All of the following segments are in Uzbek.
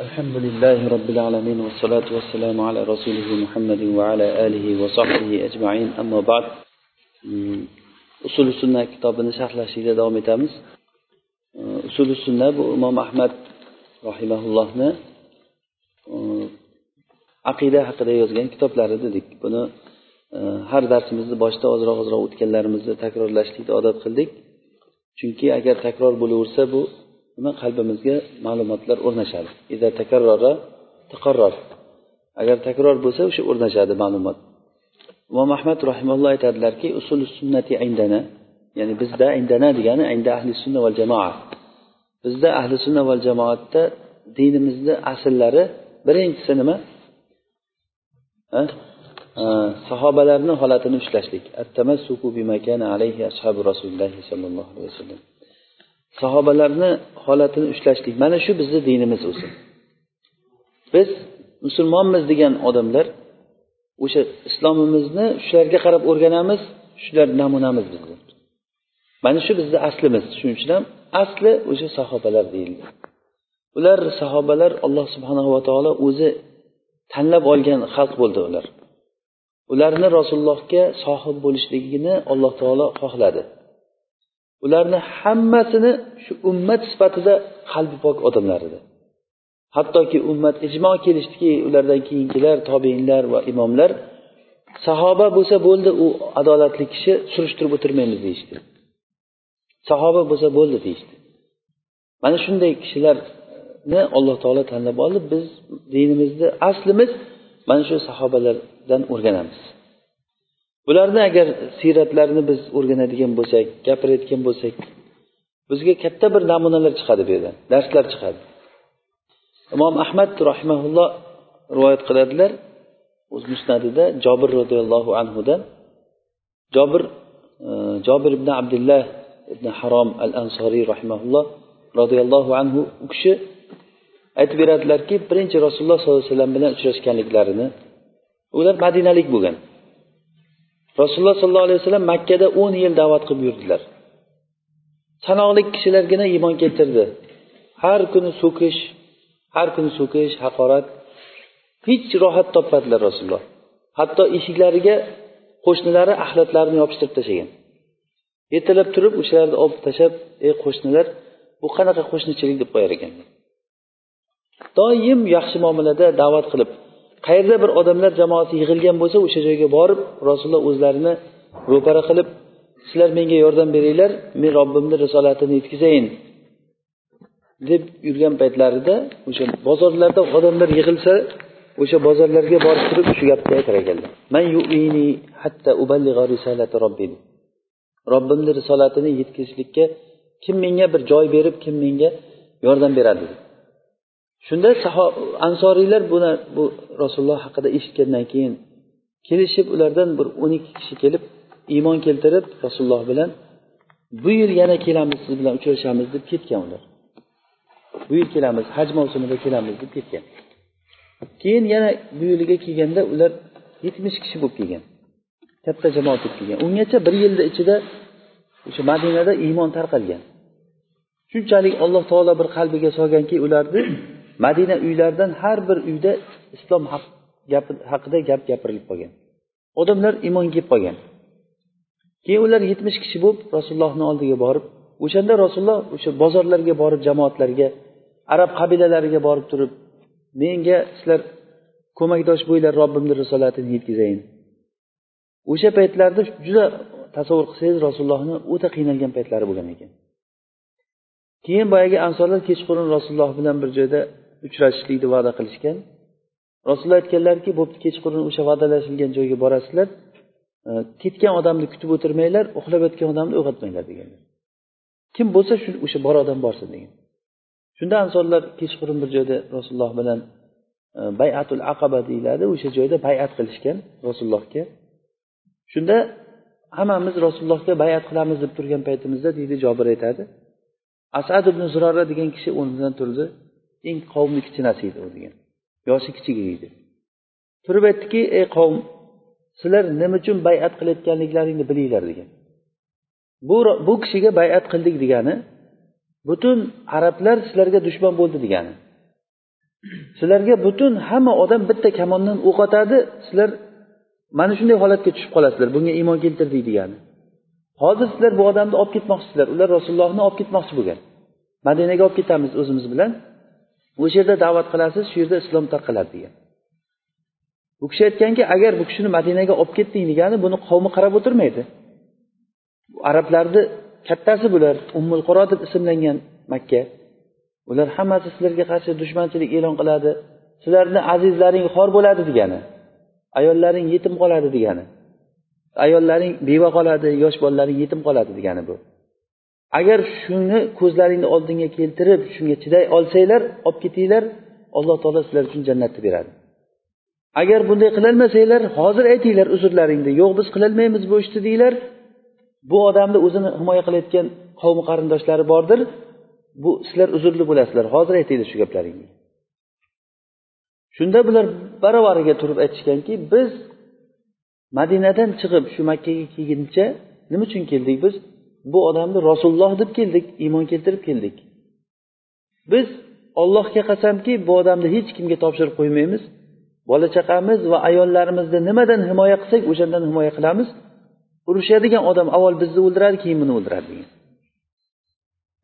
الحمد لله رب العالمين والصلاة والسلام على رسوله محمد وعلى آله وصحبه أجمعين أما بعد usul sunna kitobini sharhlashlikda davom etamiz usul sunna bu imom ahmad rahimaullohni aqida haqida yozgan kitoblari dedik buni har darsimizni boshida ozroq ozroq o'tganlarimizni takrorlashlikni odat qildik chunki agar takror bo'laversa bu nima qalbimizga ma'lumotlar o'rnashadi. Agar takror bo'lsa o'sha o'rnashadi ma'lumot. Imom ahmad rahimulloh aytadilarki usul sunnati indana ya'ni bizda indana degani inda ahli sunna val jamoa. Bizda ahli sunna val jamoatda dinimizni asllari birinchisi nima? Sahobalarni holatini ushlashlik. Rasululloh sollallohu alayhi vasallam sahobalarni holatini ushlashlik. Mana shu bizni dinimiz o'zi. Biz musulmonmiz degan odamlar o'sha islomimizni shularga qarab o'rganamiz shular namunamiz bizni. Mana shu bizni aslimiz. Shuning uchun ham asli o'sha sahobalar deyildi. Ular sahobalar alloh subhanava taolo o'zi tanlab olgan xalq bo'ldi ular. Ularni rasulullohga sohib bo'lishligini alloh taolo xohladi. Ularni hammasini shu ummat sifatida qalbi pok odamlar edi. Hattoki ummat ijmo kelishdiki ulardan keyingilar tobeinlar va imomlar sahoba bo'lsa bo'ldi u adolatli kishi surishtirib o'tirmaymiz deyishdi. Sahoba bo'lsa bo'ldi deyishdi. Mana shunday kishilarni alloh taolo tanlab oldi biz dinimizni aslimiz mana shu sahobalardan o'rganamiz. Bularni agar siyratlarini biz o'rganadigan bo'lsak gapirayotgan bo'lsak bizga katta bir namunalar chiqadi bu yerdan darslar chiqadi. Imom ahmad rahimaulloh rivoyat qiladilar o'z musnadida jobir roziyallohu anhudan. Jobir e, jobir ibn abdullah ibn harom al ansoriy rahimaulloh roziyallohu anhu u kishi aytib beradilarki birinchi rasululloh sollallohu alayhi vasallam bilan uchrashganliklarini ular madinalik bo'lgan. Rasululloh sollallohu alayhi vasallam makkada o'n yil da'vat qilib yurdilar. Sanoqli kishilargina iymon keltirdi. Har kuni so'kish har kuni so'kish haqorat hech rohat topmadilar rasululloh. Hatto eshiklariga qo'shnilari axlatlarini yopishtirib tashlagan. Ertalab turib o'shalarni olib tashlab ey qo'shnilar bu qanaqa qo'shnichilik? deb qo'yar ekan. Doim yaxshi muomalada da'vat qilib qayerda bir odamlar jamoasi yig'ilgan bo'lsa o'sha joyga borib rasululloh o'zlarini ro'para qilib sizlar menga yordam beringlar men robbimni risolatini yetkazayin deb yurgan paytlarida o'sha bozorlarda odamlar yig'ilsa o'sha bozorlarga borib turib shu gapni aytar ekanlar robbimni risolatini yetkazishlikka kim menga bir joy berib kim menga yordam beradi shunda ansoriylar buni bu rasululloh haqida eshitgandan keyin kelishib ulardan bir o'n ikki kishi kelib iymon keltirib rasululloh bilan bu yil yana kelamiz siz bilan uchrashamiz deb ketgan ular. Bu yil kelamiz haj mavsumida kelamiz deb ketgan. Keyin yana bu yiliga kelganda ular yetmish kishi bo'lib kelgan. Katta jamoat bo'lib kelgan. Ungacha bir yilni ichida o'sha madinada iymon tarqalgan. Shunchalik alloh taolo bir qalbiga solganki ularni madina uylaridan har bir uyda islom haqida gap gapirilib qolgan. Odamlar iymonga kelib qolgan. Keyin ular yetmish kishi bo'lib rasulullohni oldiga borib o'shanda rasululloh o'sha bozorlarga borib jamoatlarga arab qabilalariga borib turib menga sizlar ko'makdosh bo'linglar robbimni risolatini yetkazayin o'sha paytlarda juda tasavvur qilsangiz rasulullohni o'ta qiynalgan paytlari bo'lgan ekan. Keyin boyagi ansorlar kechqurun rasululloh bilan bir joyda uchrashishlikni va'da qilishgan. Rasululloh aytganlarki bo'pti kechqurun o'sha va'dalashilgan joyga borasizlar ketgan odamni kutib o'tirmanglar uxlab yotgan odamni uyg'otmanglar deganlar kim bo'lsa shu o'sha bor odam borsin degan. Shunda insonlar kechqurun bir joyda rasululloh bilan e, bayatul aqaba deyiladi o'sha joyda bayat qilishgan rasulullohga. Shunda hammamiz rasulullohga bayat qilamiz deb turgan paytimizda deydi jobir aytadi. Asad ibn zurora degan kishi o'rnidan turdi. Eng qavmni kichinasi edi u degan. Yoshi kichigi edi. Turib aytdiki ey qavm sizlar nima uchun bayat qilayotganliklaringni bilinglar degan. Bu bu kishiga bayat qildik degani butun arablar sizlarga dushman bo'ldi degani. Sizlarga butun hamma odam bitta kamondan o'q otadi sizlar mana shunday holatga tushib qolasizlar bunga iymon keltirdik degani. Hozir sizlar bu odamni olib ketmoqchisizlar ular rasulullohni olib ketmoqchi bo'lgan. Madinaga olib ketamiz o'zimiz bilan. O'sha yerda da'vat qilasiz shu yerda islom tarqaladi degan. Bu kishi aytganki agar bu kishini madinaga olib ketding degani buni qavmi qarab o'tirmaydi. Arablarni kattasi bular ummul quro deb ismlangan makka. Ular hammasi sizlarga qarshi dushmanchilik e'lon qiladi sizlarni azizlaring xor bo'ladi degani ayollaring yetim qoladi degani ayollaring beva qoladi yosh bolalaring yetim qoladi degani bu. Agar shuni ko'zlaringni oldingga keltirib shunga chiday olsanglar olib ketinglar alloh taolo sizlar uchun jannatni beradi. Agar bunday qilolmasanglar hozir aytinglar uzrlaringni yo'q biz qilolmaymiz bu ishni deyglar bu odamni o'zini himoya qilayotgan qavmi qarindoshlari bordir. Bu sizlar uzrli bo'lasizlar hozir aytinglar shu gaplaringni. Shunda bular baravariga turib aytishganki biz madinadan chiqib shu makkaga kelguncha nima uchun keldik biz? Bu odamni rasululloh deb keldik iymon keltirib keldik. Biz ollohga qasamki bu odamni hech kimga topshirib qo'ymaymiz. Bola chaqamiz va ayollarimizni nimadan himoya qilsak o'shandan himoya qilamiz. Urushadigan odam avval bizni o'ldiradi keyin buni o'ldiradi degan.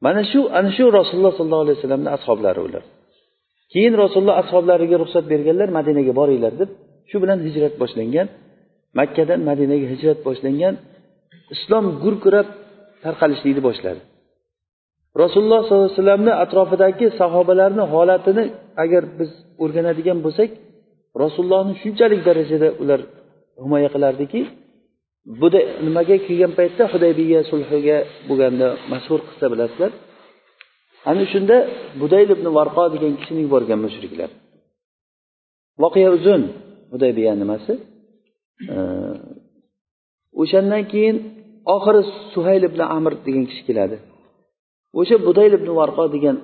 Mana shu ana shu rasululloh sollallohu alayhi vasallamni ashoblari ular. Keyin rasululloh ashoblariga ruxsat berganlar madinaga boringlar deb shu bilan hijrat boshlangan. Makkadan madinaga hijrat boshlangan. Islom gurkirab tarqalishlikni boshladi. Rasululloh sollallohu alayhi vasallamni atrofidagi sahobalarni holatini agar biz o'rganadigan bo'lsak rasulullohni shunchalik darajada ular himoya qilardiki bu nimaga kelgan paytda hudaybiya sulhiga bo'lganda mashhur qissa bilasizlar. Ana shunda budayl ibn varqo degan kishini yuborgan mushriklar. Voqea uzun. Hudaybiya nimasi? O'shandan keyin oxiri suhayl ibn amir degan kishi keladi. O'sha budayl ibn varqo degan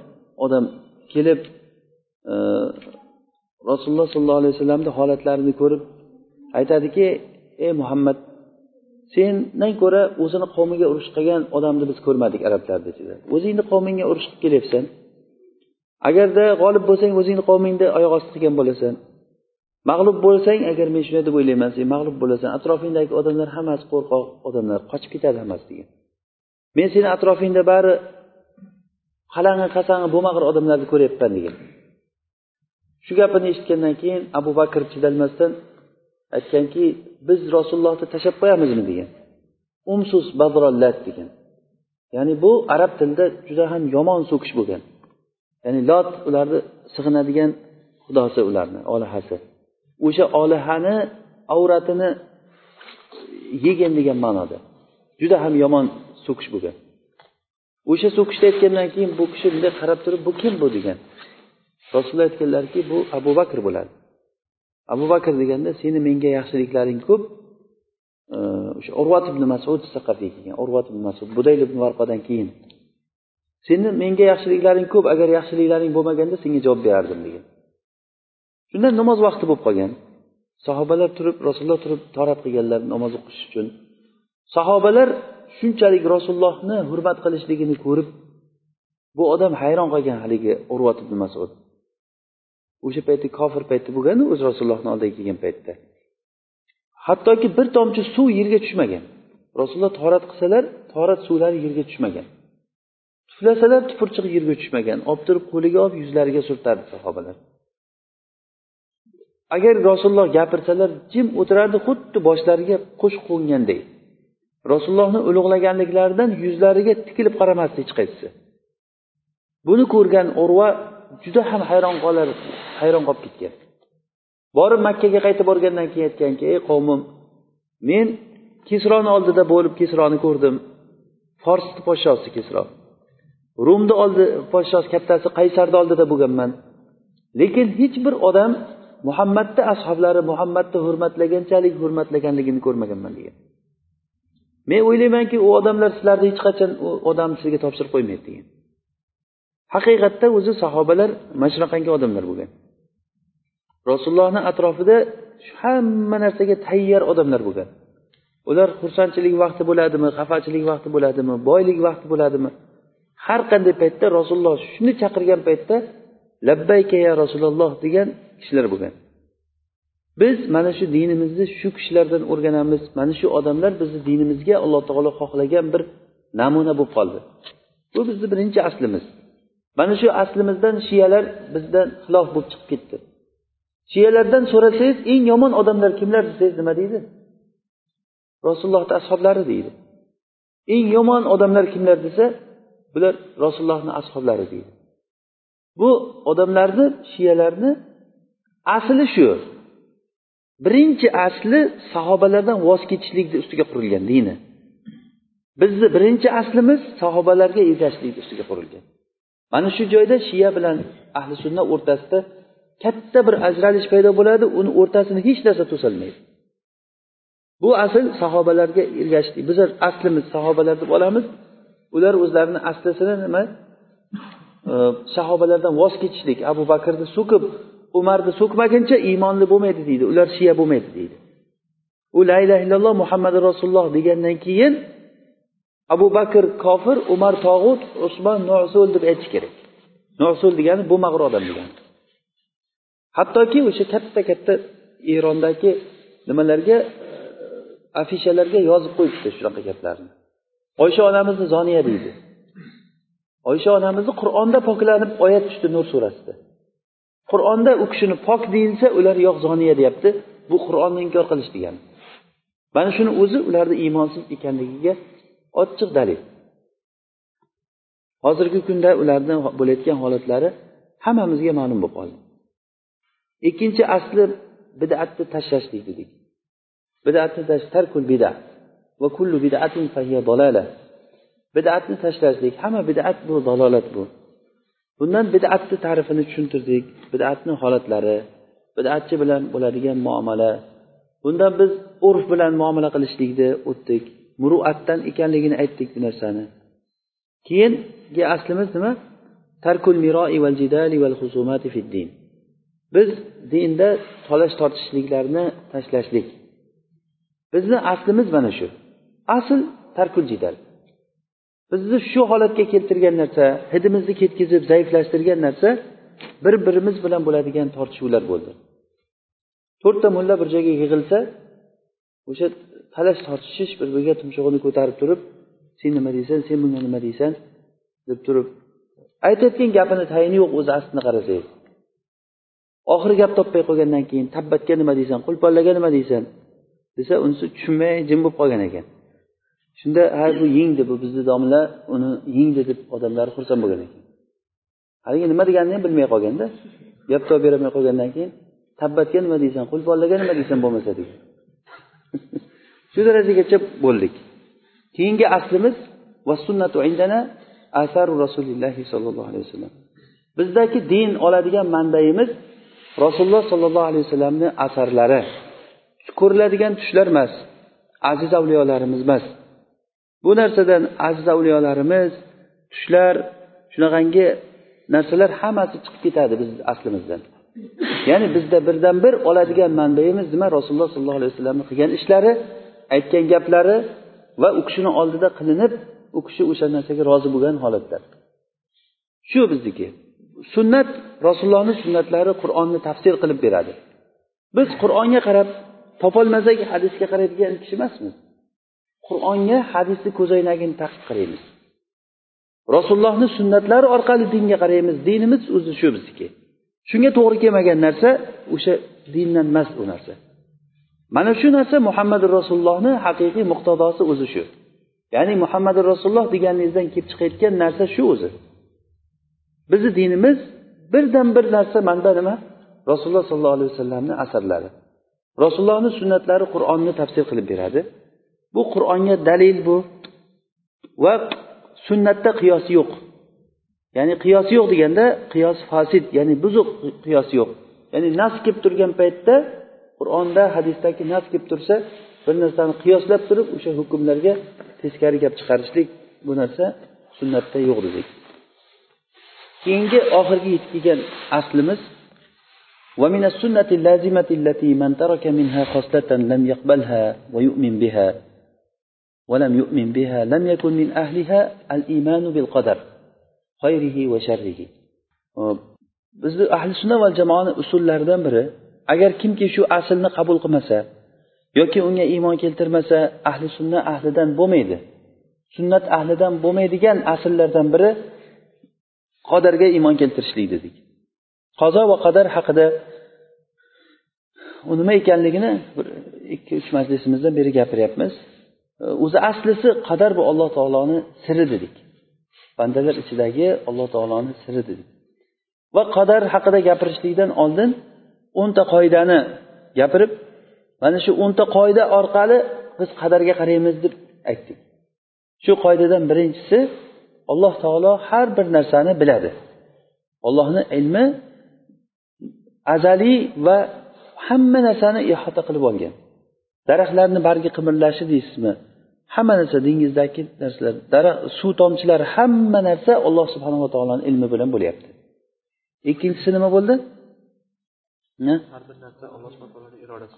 odam kelib e, rasululloh sollallohu alayhi vasallamni holatlarini ko'rib aytadiki ey muhammad sendan ko'ra o'zini qavmiga urush qilgan odamni biz ko'rmadik arablarni ichida. O'zingni qavmingga urush qilib kelyapsan. Agarda g'olib bo'lsang o'zingni qavmingni oyoq osti qilgan bo'lasan mag'lub bo'lsang agar men shunday deb o'ylayman sen mag'lub bo'lasan. Atrofingdagi odamlar hammasi qo'rqoq odamlar qochib ketadi hammasi degan. Men seni atrofingda bari qalang'i qasang'i bo'lmag'ir odamlarni ko'ryapman degan. Shu gapini eshitgandan keyin abu bakr chidalmasdan aytganki biz rasulullohni tashlab qo'yamizmi degan. Umsus badrollat degan. Ya'ni bu arab tilida juda ham yomon so'kish bo'lgan. Ya'ni lot ularni sig'inadigan xudosi ularni olihasi. O'sha olihani avratini yegin degan ma'noda. Juda ham yomon so'kish bo'lgan o'sha so'kishni aytgandan keyin bu kishi bunday qarab turib bu kim bu? degan. Rasululloh aytganlarki bu abu bakr bo'ladi. Abu bakr deganda seni menga yaxshiliklaring ko'p. O'sha urvat ibn masud saqafiy kelgan. Urvat ibn masud budayl ibn varqadan keyin. Seni menga yaxshiliklaring ko'p agar yaxshiliklaring bo'lmaganda senga javob berardim degan. Shunda namoz vaqti bo'lib qolgan. Sahobalar turib rasululloh turib torat qilganlar namoz o'qish uchun. Sahobalar shunchalik rasulullohni hurmat qilishligini ko'rib bu odam hayron qolgan haligi urvat ibn masud. O'sha payti kofir payti bo'lgan o'zi rasulullohni oldiga kelgan paytda. Hattoki bir tomchi suv yerga tushmagan. Rasululloh torat qilsalar torat suvlari yerga tushmagan. Tuflasalar tupurchiq yerga tushmagan. Olib turib qo'liga olib yuzlariga surtardi sahobalar. Agar rasululloh gapirsalar jim o'tirardi xuddi boshlariga qush qo'nganday rasulullohni ulug'laganliklaridan yuzlariga tikilib qaramasdi hech qaysisi buni ko'rgan urva juda ham hayron qolar hayron qolib ketgan. Borib makkaga qaytib borgandan keyin aytganki ey qavmim men kesroni oldida bo'lib kesroni ko'rdim. Forsni podshosi kesro rumni oldi podshosi kattasi qaysarni oldida bo'lganman. Lekin hech bir odam muhammadni ashoblari muhammadni hurmatlaganchalik hurmatlaganligini ko'rmaganman degan. Men o'ylaymanki u odamlar sizlarni hech qachon u odamni sizga topshirib qo'ymaydi degan. Haqiqatda o'zi sahobalar mana shunaqangi odamlar bo'lgan. Rasulullohni atrofida hamma narsaga tayyor odamlar bo'lgan. Ular xursandchilik vaqti bo'ladimi xafachilik vaqti bo'ladimi boylik vaqti bo'ladimi? Har qanday paytda rasululloh shuni chaqirgan paytda labbayka ya rasululloh degan kishilar bo'lgan. Biz mana shu dinimizni shu kishilardan o'rganamiz. Mana shu odamlar bizni dinimizga alloh taolo xohlagan bir namuna bo'lib qoldi. Bu bizni birinchi aslimiz. Mana shu aslimizdan shiyalar bizdan xilof bo'lib chiqib ketdi. Shiyalardan so'rasangiz eng yomon odamlar kimlar desangiz nima deydi? Rasulullohni ashoblari deydi. Eng yomon odamlar kimlar desa bular rasulullohni ashoblari deydi. Bu odamlarni shiyalarni asli shu. Birinchi asli sahobalardan voz kechishlikni ustiga qurilgan dini. Bizni birinchi aslimiz sahobalarga ergashishlikni ustiga qurilgan. Mana shu joyda shiya bilan ahli sunna o'rtasida katta bir ajralish paydo bo'ladi uni o'rtasini hech narsa to'solmaydi bu asl sahobalarga ergashishlik bizlar aslimiz sahobalar deb olamiz. Ular o'zlarini aslisini nima? Sahobalardan voz kechishlik. Abu bakrni so'kib umarni so'kmaguncha iymonli bo'lmaydi deydi. Ular shiya bo'lmaydi deydi. U la illaha illalloh muhammadi rasululloh degandan keyin abu bakr kofir umar tog'ut usmon nosul deb aytish kerak. Nosul degani bo'lmag'ur odam degani. Hattoki o'sha katta katta erondagi nimalarga e, afishalarga yozib qo'yibdi shunaqa gaplarni. Oysha onamizni zoniya deydi. Oysha onamizni qur'onda poklanib oyat tushdi nur surasida. Qur'onda u kishini pok deyilsa ular yog'zoniya deyapti. Bu qur'onni inkor qilish degani. Mana shuni o'zi ularni iymonsiz ekanligiga ochiq dalil. Hozirgi kunda ularni bo'layotgan holatlari hammamizga ma'lum bo'lib qoldi. Ikkinchi asli bidatni tashlashlik dedik. Bidatni tarkul bida va kullu bidatin fahiya dalala bidatni tashlashlik hamma bidat bu dalolat bu. Bundan bidatni ta'rifini tushuntirdik bidatni holatlari bidatchi bilan bo'ladigan muomala. Bundan biz urf bilan muomala qilishlikni o'tdik muruatdan ekanligini aytdik bu narsani. Keyingi aslimiz nima? Tarkul miroi val jidali val husumati fid din. Biz dinda tolash tortishliklarni tashlashlik. Bizni aslimiz mana shu. Asl tarkul jidal. Bizni shu holatga keltirgan narsa hidimizni ketkizib zaiflashtirgan narsa bir birimiz bilan bo'ladigan tortishuvlar bo'ldi. To'rtta mulla bir joyga yig'ilsa o'sha talash tortishish bir biriga tumshug'ini ko'tarib turib sen nima deysan sen bunga nima deysan? deb turib aytayotgan gapini tayini yo'q o'zi aslini qarasangiz oxiri gap topmay qolgandan keyin tabbatga nima deysan qulponlarga nima deysan? desa unisi tushunmay jim bo'lib qolgan ekan. Shunda ha bu yengdi bu bizni domla uni yengdi deb odamlar xursand bo'lgan ekan. Haligi nima deganini ham bilmay qolganda gap topib berolmay qolgandan keyin tabbatga nima deysan qo'lpollaga nima deysan bo'lmasa degan. Shu darajagacha bo'ldik. Keyingi aslimiz va sunnatu indana asaru rasulillahi sollallohu alayhi vasallam. Bizdagi din oladigan manbaimiz rasululloh sollallohu alayhi vasallamni asarlari ko'riladigan tushlar emas aziz avliyolarimiz emas. Bu narsadan aziz avliyolarimiz tushlar shunaqangi narsalar hammasi chiqib ketadi biz aslimizdan. Ya'ni bizda birdan bir oladigan manbaimiz nima? Rasululloh sollallohu alayhi vasallamni qilgan ishlari aytgan gaplari va u kishini oldida qilinib u kishi o'sha narsaga rozi bo'lgan holatlar shu bizniki sunnat rasulullohni sunnatlari qur'onni tafsir qilib beradi. Biz qur'onga qarab topolmasak hadisga qaraydigan kishi emasmiz. Qur'onga hadisni ko'zoynagini taqib qaraymiz. Rasulullohni sunnatlari orqali dinga qaraymiz dinimiz o'zi shu bizniki shunga to'g'ri kelmagan narsa o'sha dindan emas u narsa. Mana shu narsa muhammad rasulullohni haqiqiy muqtadosi o'zi shu. Ya'ni muhammad rasululloh deganingizdan kelib chiqayotgan narsa shu o'zi. Bizni dinimiz birdan bir narsa manda nima? Rasululloh sollallohu alayhi vasallamni asarlari. Rasulullohni sunnatlari qur'onni tafsir qilib beradi. bu qur'onga dalil bu va sunnatda qiyos yo'q ya'ni qiyos yo'q deganda qiyos fasid ya'ni buzuq qiyos yo'q ya'ni nas kelib turgan paytda qur'onda hadisdagi nas kelib tursa bir narsani qiyoslab turib o'sha hukmlarga teskari gap chiqarishlik bu narsa sunnatda yo'q dedik keyingi oxirgi yetib kelgan aslimiz ومن السنة اللازمة التي من ترك منها خصلة لم يقبلها ويؤمن بها ولم يؤمن بها لم يكن من أهلها الإيمان بالقدر خيره وشره bizni ahli sunna va jamoani usullaridan biri agar kimki shu aslni qabul qilmasa yoki unga iymon keltirmasa ahli sunna ahlidan bo'lmaydi sunnat ahlidan bo'lmaydigan asllardan biri qodarga iymon keltirishlik dedik qozo va qadar haqida u nima ekanligini bir ikki uch majlisimizdan beri gapiryapmiz o'zi aslisi qadar bu alloh taoloni siri dedik. Bandalar ichidagi alloh taoloni siri dedik. Va qadar haqida gapirishlikdan oldin o'nta qoidani gapirib mana shu o'nta qoida orqali biz qadarga qaraymiz deb aytdik. Shu qoidadan birinchisi alloh taolo har bir narsani biladi. Ollohni ilmi azaliy va hamma narsani ihota qilib olgan. Daraxtlarni bargi qimirlashi deysizmi? Hamma narsa dengizdagi narsalar daraxt suv tomchilari hamma narsa alloh subhanava taoloni ilmi bilan bo'lyapti. Ikkinchisi nima bo'ldi?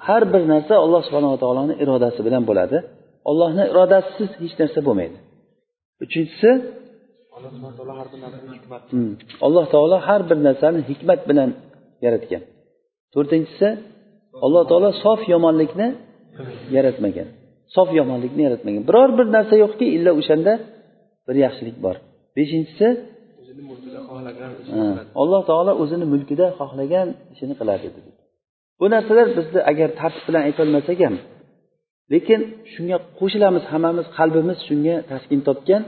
Har bir narsa alloh subhanava taoloni irodasi. Bilan bo'ladi. Ollohni irodasisiz hech narsa bo'lmaydi. Uchinchisi hmm. alloh taolo har bir narsani hikmat bilan yaratgan. To'rtinchisi alloh taolo sof yomonlikni yaratmagan sof yomonlikni yaratmagan. Biror bir narsa yo'qki illa o'shanda bir yaxshilik bor. Beshinchisi alloh taolo o'zini mulkida xohlagan ishini qiladi dedi. Bu narsalar bizni agar tartib bilan aytolmasak ham lekin shunga qo'shilamiz hammamiz qalbimiz shunga taskin topgan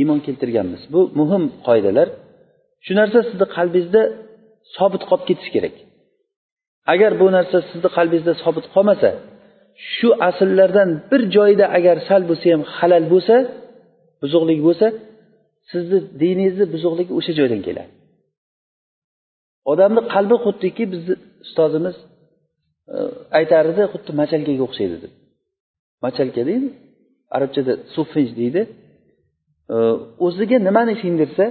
iymon keltirganmiz. Bu muhim qoidalar. Shu narsa sizni qalbingizda sobit qolib ketishi kerak. Agar bu narsa sizni qalbingizda sobit qolmasa shu asllardan bir joyida agar sal bo'lsa ham halal bo'lsa buzuqlik bo'lsa sizni diningizni buzuqligi o'sha joydan keladi. Odamni qalbi xuddiki bizni ustozimiz e, aytar edi xuddi machalkaga o'xshaydi deb. Machalka deydi arabchada sufinj deydi. E, o'ziga nimani singdirsa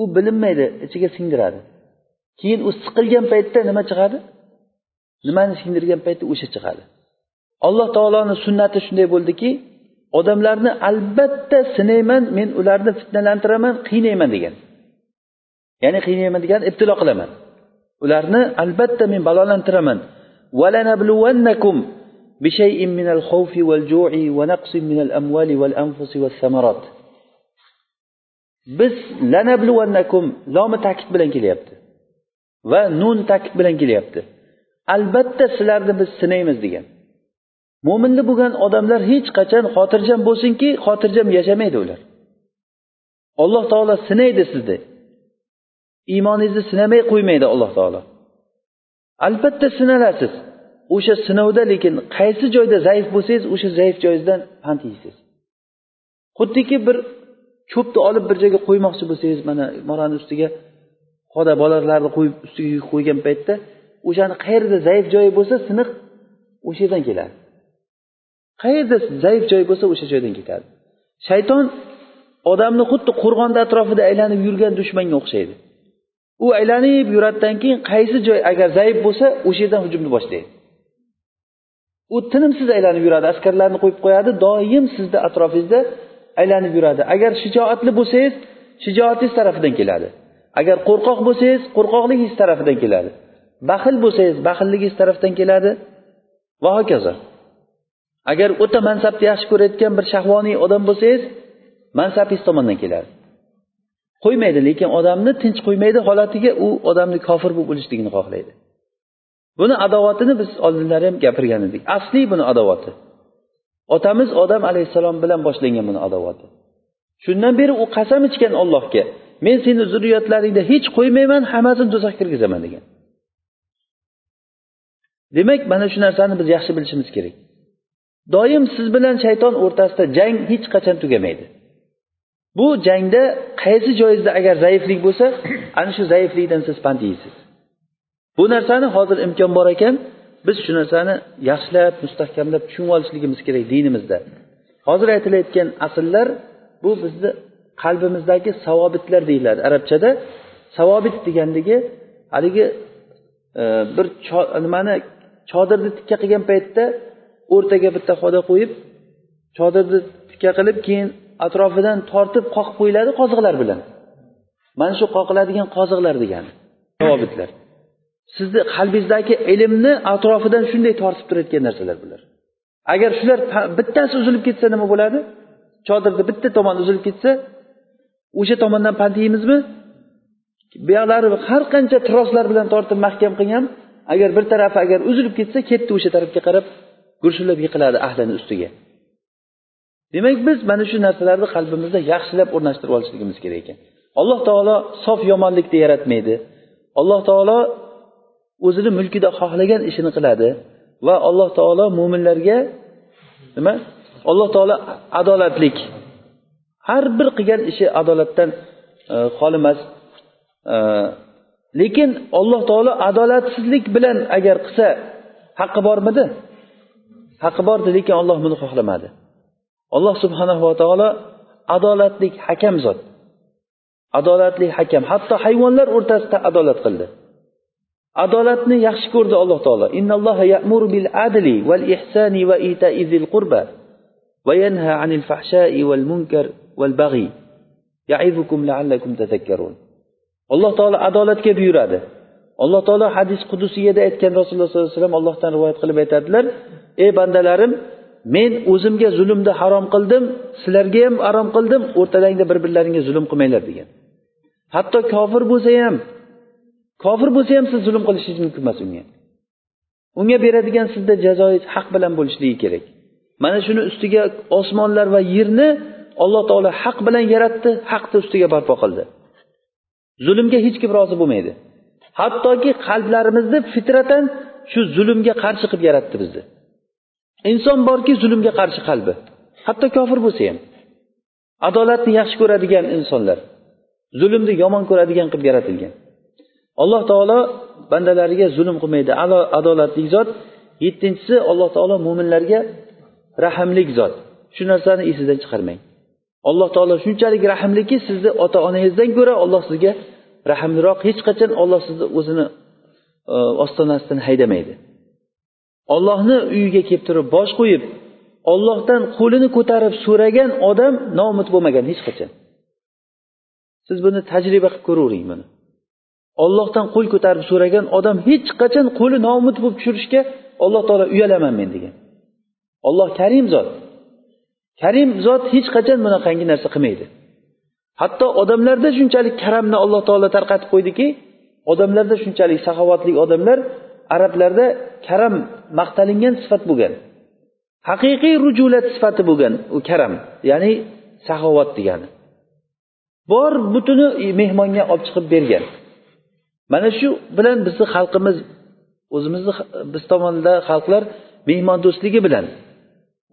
u bilinmaydi ichiga singdiradi. Keyin u siqilgan paytda nima chiqadi? Nimani singdirgan paytda o'sha chiqadi. alloh taoloni sunnati shunday bo'ldiki odamlarni albatta sinayman men ularni fitnalantiraman qiynayman degan ya'ni qiynayman degani ibtilo qilaman ularni albatta men balolantiraman بشيء من الخوف والجوع ونقص من الأموال والأنفس والثمرات biz lanabluvannakum lomi ta'kid bilan kelyapti va nun ta'kid bilan kelyapti albatta sizlarni biz sinaymiz degan Mo'minli bo'lgan odamlar hech qachon xotirjam bo'lsinki xotirjam yashamaydi ular. Alloh taolo sinaydi sizni. Iymoningizni sinamay qo'ymaydi alloh taolo. Albatta sinalasiz. O'sha sinovda lekin qaysi joyda zaif bo'lsangiz o'sha zaif joyingizdan pand yeysiz. Xuddiki bir cho'pni olib bir joyga qo'ymoqchi bo'lsangiz mana morani ustiga xoda bolalarni qo'yib ustiga qo'ygan paytda o'shani qayerda zaif joyi bo'lsa siniq o'sha yerdan keladi. Qayerda zaif joy bo'lsa o'sha joydan ketadi. Shayton odamni xuddi qo'rg'onni atrofida aylanib yurgan dushmanga o'xshaydi. U aylanib yuradidan keyin qaysi joy agar zaif bo'lsa o'sha yerdan hujumni boshlaydi. U tinimsiz aylanib yuradi askarlarni qo'yib qo'yadi doim sizni atrofingizda aylanib yuradi. Agar shijoatli bo'lsangiz shijoatingiz tarafidan keladi. Agar qo'rqoq bo'lsangiz qo'rqoqligingiz tarafidan keladi. Baxil bo'lsangiz baxilligingiz tarafidan keladi. Va hokazo. Agar o'ta mansabni yaxshi ko'rayotgan bir shahvoniy odam bo'lsangiz mansabingiz tomondan keladi qo'ymaydi lekin odamni tinch qo'ymaydi holatiga u odamni kofir bo'lib o'lishligini xohlaydi. Buni adovatini biz oldinlari ham gapirgan edik. Asli buni adovati. Otamiz odam alayhissalom bilan boshlangan buni adovati. Shundan beri u qasam ichgan ollohga men seni zurriyotlaringda hech qo'ymayman hammasini do'zaxga kirgizaman degan. Demak mana shu narsani biz yaxshi bilishimiz kerak. Doim siz bilan shayton o'rtasida jang hech qachon tugamaydi. Bu jangda qaysi joyingizda agar zaiflik bo'lsa ana shu zaiflikdan siz pand yeysiz. Bu narsani hozir imkon bor ekan biz shu narsani yaxshilab mustahkamlab tushunib olishligimiz kerak dinimizda. Hozir aytilayotgan asllar bu bizni qalbimizdagi savobitlar deyiladi arabchada. Savobit degandagi haligi e, bir nimani chodirni tikka qilgan paytda o'rtaga bitta xoda qo'yib chodirni tikka qilib keyin atrofidan tortib qoqib qo'yiladi qoziqlar bilan. Mana shu qoqiladigan qoziqlar degani javobitlar sizni qalbingizdagi ilmni atrofidan shunday tortib turayotgan narsalar bular. Agar shular bittasi uzilib ketsa nima bo'ladi? Chodirni bitta tomoni uzilib ketsa o'sha tomondan pand yeymizmi? Buyoqlari har qancha troslar bilan tortib mahkam qilgan agar bir tarafi agar uzilib ketsa ketdi o'sha tarafga qarab. Gursillab yiqiladi ahlini ustiga. Demak biz mana shu narsalarni qalbimizda yaxshilab o'rnashtirib olishligimiz kerak ekan. Alloh taolo sof yomonlikni yaratmaydi. Alloh taolo o'zini mulkida xohlagan ishini qiladi va alloh taolo mo'minlarga nima? Alloh taolo adolatlik har bir qilgan ishi adolatdan e, xoli emas e, lekin alloh taolo adolatsizlik bilan agar qilsa haqqi bormidi? Haqqi dedi lekin olloh buni xohlamadi. Alloh subhanahu va taolo adolatli hakam zot. Adolatli hakam. Hatto hayvonlar o'rtasida adolat qildi. Adolatni yaxshi ko'rdi alloh taolo. Innalloha ya'muru bil adli val ihsani va ita'i zil qurba va yanha anil fahsha'i val munkar val bag'i ya'izukum la'allakum tadhakkarun. Alloh taolo adolatga buyuradi. Alloh taolo hadis qudusiyada aytgan rasululloh sollallohu alayhi vasallam allohdan rivoyat qilib aytadilar ey bandalarim men o'zimga zulmni harom qildim sizlarga ham harom qildim o'rtalaringda bir birlaringga zulm qilmanglar degan. Hatto kofir bo'lsa ham kofir bo'lsa ham siz zulm qilishingiz mumkin emas unga. Unga beradigan sizda jazoingiz haq bilan bo'lishligi kerak. Mana shuni ustiga osmonlar va yerni alloh taolo haq bilan yaratdi haqni ustiga barpo qildi. Zulmga hech kim rozi bo'lmaydi. Hattoki qalblarimizni fitratan shu zulmga qarshi qilib yaratdi bizni. Inson borki zulmga qarshi qalbi. Hatto kofir bo'lsa ham. Adolatni yaxshi ko'radigan insonlar zulmni yomon ko'radigan qilib yaratilgan. Alloh taolo bandalariga zulm qilmaydi. Adolatli zot yettinchisi alloh taolo mo'minlarga rahmlik zot. Shu narsani esingizdan chiqarmang. Alloh taolo shunchalik rahmliki sizni ota onangizdan ko'ra olloh sizga rahmliroq hech qachon olloh sizni o'zini e, ostonasidan haydamaydi. Ollohni uyiga kelib turib bosh qo'yib ollohdan qo'lini ko'tarib so'ragan odam noumid bo'lmagan hech qachon. Siz buni tajriba qilib ko'ravering buni. Ollohdan qo'l ko'tarib so'ragan odam hech qachon qo'li noumid bo'lib tushirishga alloh taolo uyalaman men degan. Olloh karim zot. Karim zot hech qachon bunaqangi narsa qilmaydi. Hatto odamlarda shunchalik karamni alloh taolo tarqatib qo'ydiki odamlarda shunchalik saxovatli odamlar arablarda karam maqtalingan sifat bo'lgan. Haqiqiy rujulat sifati bo'lgan u karam ya'ni saxovat degani. Bor butuni mehmonga olib chiqib bergan. Mana shu bilan bizni xalqimiz o'zimizni biz tomonda xalqlar mehmondo'stligi bilan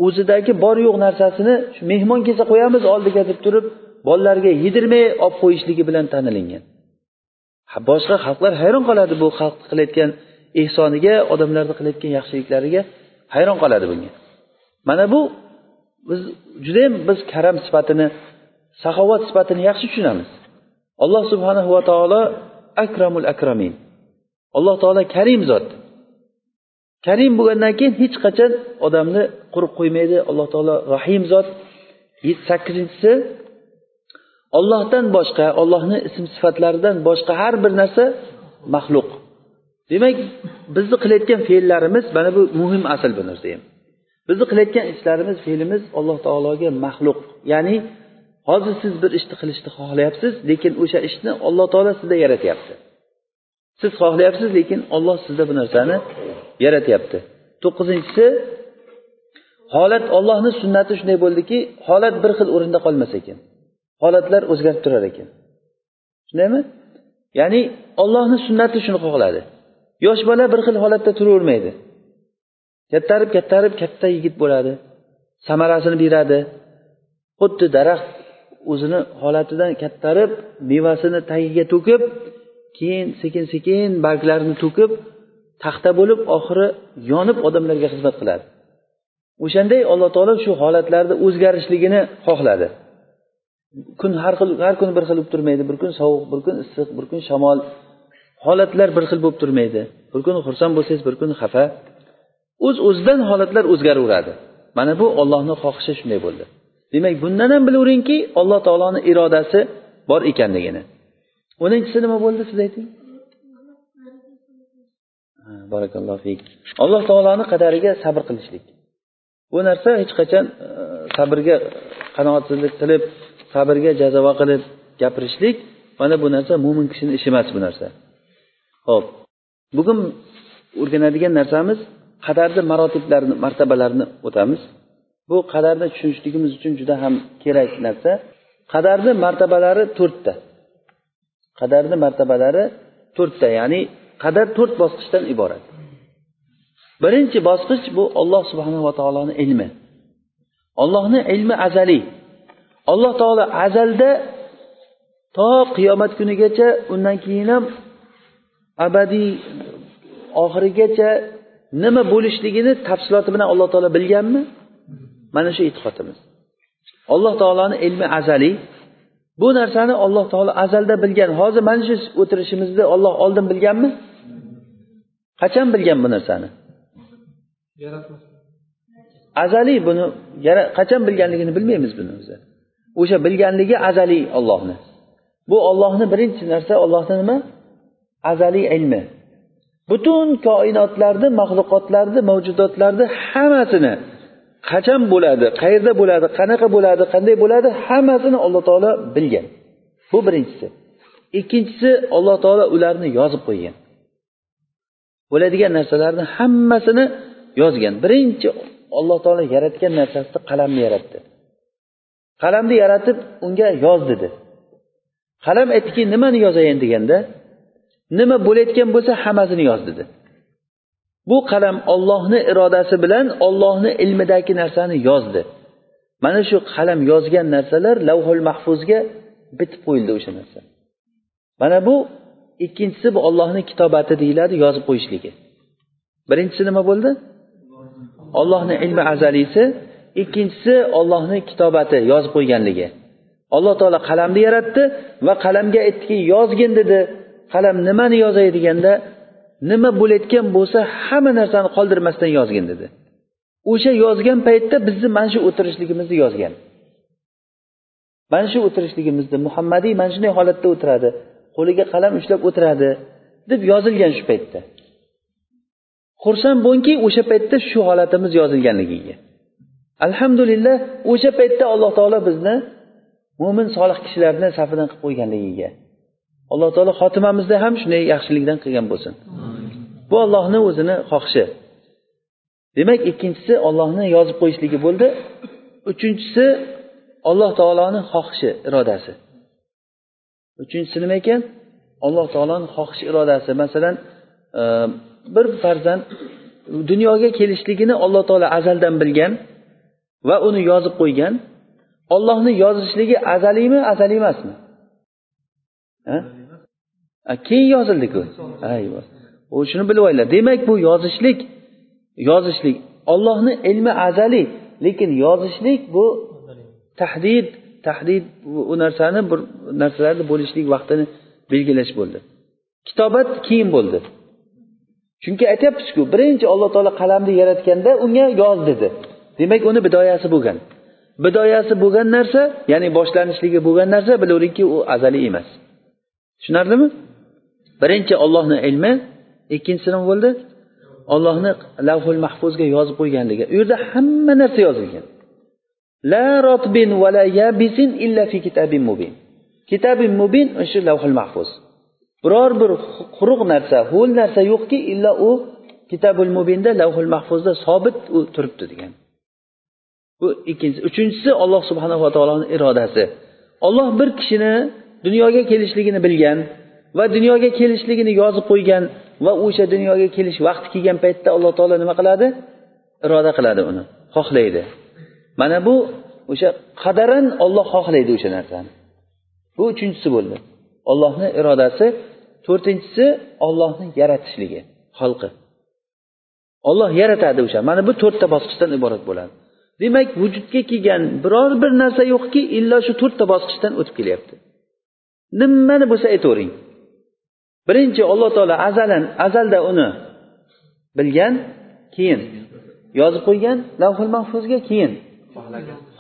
o'zidagi bor yo'q narsasini shu mehmon kelsa qo'yamiz oldiga deb turib bolalarga yedirmay olib qo'yishligi bilan tanilingan. Boshqa xalqlar hayron qoladi bu xalq qilayotgan ehsoniga odamlarni qilayotgan yaxshiliklariga hayron qoladi bunga. Mana bu biz judayam biz karam sifatini saxovat sifatini yaxshi tushunamiz. Alloh subhanahu va taolo akramul akramin. Alloh taolo karim zot. Karim bo'lgandan keyin hech qachon odamni qurib qo'ymaydi. Alloh taolo rahim zot. Sakkizinchisi ollohdan boshqa ollohni ism sifatlaridan boshqa har bir narsa maxluq. Demak bizni qilayotgan fe'llarimiz mana bu muhim asl bu narsa. Ham bizni qilayotgan ishlarimiz fe'limiz alloh taologa maxluq. Ya'ni hozir siz bir ishni qilishni xohlayapsiz lekin o'sha ishni alloh taolo sizda yaratyapti. Siz xohlayapsiz lekin olloh sizda bu narsani yaratyapti. To'qqizinchisi holat ollohni sunnati shunday bo'ldiki holat bir xil o'rinda qolmas ekan. Holatlar o'zgarib turar ekan. Shundaymi ya'ni ollohni sunnati shuni xohladi yosh bola bir xil holatda turavermaydi. Kattarib kattarib katta yigit bo'ladi. Samarasini beradi. Xuddi daraxt o'zini holatidan kattarib mevasini tagiga to'kib keyin sekin sekin barglarini to'kib taxta bo'lib oxiri yonib odamlarga xizmat qiladi. O'shanday alloh taolo shu holatlarni o'zgarishligini xohladi. Kun har xil har kuni bir xil bo'lib turmaydi. Bir kun sovuq bir kun issiq bir kun shamol. Holatlar bir xil bo'lib turmaydi. Bir kuni xursand bo'lsangiz bir kuni xafa. O'z uz o'zidan holatlar o'zgaraveradi. Mana bu ollohni xohishi shunday bo'ldi. Demak bundan ham bilaveringki alloh taoloni irodasi bor ekanligini. O'ninchisi nima bo'ldi siz ayting? Barakallohu fik. Alloh taoloni qadariga sabr qilishlik. Bu narsa hech qachon e, sabrga qanoatsizlik qilib sabrga jazava qilib gapirishlik mana bu narsa mo'min kishini ishi emas bu narsa. Ho'p bugun o'rganadigan narsamiz qadarni marotiblarini martabalarini o'tamiz. Bu qadarni tushunishligimiz uchun juda ham kerak narsa. Qadarni martabalari to'rtta. Qadarni martabalari to'rtta ya'ni qadar to'rt bosqichdan iborat. Birinchi bosqich bu olloh subhanava taoloni ilmi. Ollohni ilmi azaliy. Alloh taolo azalda to qiyomat kunigacha undan keyin ham abadiy oxirigacha nima bo'lishligini tafsiloti bilan alloh taolo bilganmi? Mana shu e'tiqodimiz. Alloh taoloni ilmi azaliy. Bu narsani alloh taolo azalda bilgan. Hozir mana shu o'tirishimizni olloh oldin bilganmi? Qachon bilgan bu narsani? Azaliy buni qachon bilganligini bilmaymiz buni o'zi. O'sha bilganligi azaliy ollohni bu ollohni birinchi narsa ollohni nima? Azaliy ilmi. Butun koinotlarni maxluqotlarni mavjudotlarni hammasini qachon bo'ladi qayerda bo'ladi qanaqa bo'ladi qanday bo'ladi hammasini alloh taolo bilgan. Bu birinchisi. Ikkinchisi alloh taolo ularni yozib qo'ygan. Bo'ladigan narsalarni hammasini yozgan. Birinchi alloh taolo yaratgan narsasida qalamni yaratdi. Qalamni yaratib unga yoz dedi. Qalam aytdiki nimani yozayin deganda nima bo'layotgan bo'lsa hammasini yoz dedi. Bu qalam ollohni irodasi bilan ollohni ilmidagi narsani yozdi. Mana shu qalam yozgan narsalar lavhul mahfuzga bitib qo'yildi o'sha narsa. Mana bu ikkinchisi bu ollohni kitobati deyiladi yozib qo'yishligi. Birinchisi nima bo'ldi? Ollohni ilmi azaliysi ikkinchisi ollohni kitobati yozib qo'yganligi. Alloh taolo qalamni yaratdi va qalamga aytdiki yozgin dedi. Qalam nimani yozay deganda nima bo'layotgan bo'lsa hamma narsani qoldirmasdan yozgin dedi. O'sha yozgan paytda bizni mana shu o'tirishligimizni yozgan. Mana shu o'tirishligimizni muhammadiy mana shunday holatda o'tiradi. Qo'liga qalam ushlab o'tiradi deb yozilgan shu paytda. Xursand bo'lingki o'sha paytda shu holatimiz yozilganligiga. Alhamdulillah o'sha paytda alloh taolo bizni mo'min solih kishilarni safidan qilib qo'yganligiga. Alloh taolo xotimamizda ham shunday yaxshilikdan qilgan bo'lsin. Bu ollohni o'zini xohishi. Demak ikkinchisi ollohni yozib qo'yishligi bo'ldi. Uchinchisi alloh taoloni xohishi irodasi. Uchinchisi nima ekan? Alloh taoloni xohish irodasi. Masalan ehm, bir farzand dunyoga kelishligini alloh taolo azaldan bilgan va uni yozib qo'ygan ollohni yozishligi azaliymi azaliy emasmi? Keyin yozildiku ayvo u shuni bilib olinglar. Demak bu yozishlik yozishlik ollohni ilmi azaliy lekin yozishlik bu tahdid tahdid u narsani bir narsalarni bo'lishlik vaqtini belgilash bo'ldi. Kitobat keyin bo'ldi. Chunki aytyapmizku birinchi alloh taolo qalamni yaratganda unga yoz dedi. Demak uni bidoyasi bo'lgan. Bidoyasi bo'lgan narsa ya'ni boshlanishligi bo'lgan narsa bilavering u azaliy emas. Tushunarlimi? Birinchi ollohni ilmi ikkinchisi nima bo'ldi. Ollohni lavhul mahfuzga yozib qo'yganligi. U yerda hamma narsa yozilgan. La rotbin va la yabisin illa fi kitabin mubin. Kitabin mubin shu lavhul mahfuz. Biror bir quruq narsa ho'l narsa yo'qki illo u kitabul mubinda lavhul mahfuzda sobit u turibdi degan. Bu ikkinchisi. Uchinchisi alloh subhanava taoloni irodasi. Olloh bir kishini dunyoga kelishligini bilgan va dunyoga kelishligini yozib qo'ygan va o'sha dunyoga kelish vaqti kelgan paytda alloh taolo nima qiladi? Iroda qiladi uni. Xohlaydi. Mana bu o'sha qadaran olloh xohlaydi o'sha narsani. Bu uchinchisi bo'ldi. Ollohni irodasi to'rtinchisi ollohni yaratishligi xalqi. Olloh yaratadi o'sha. Mana bu to'rtta bosqichdan iborat bo'ladi. Demak vujudga kelgan biror bir narsa yo'qki illo shu to'rtta bosqichdan o'tib kelyapti. Nimani bo'lsa aytavering. Birinchi alloh taolo azalan azalda uni bilgan keyin yozib qo'ygan lavhul mahfuzga keyin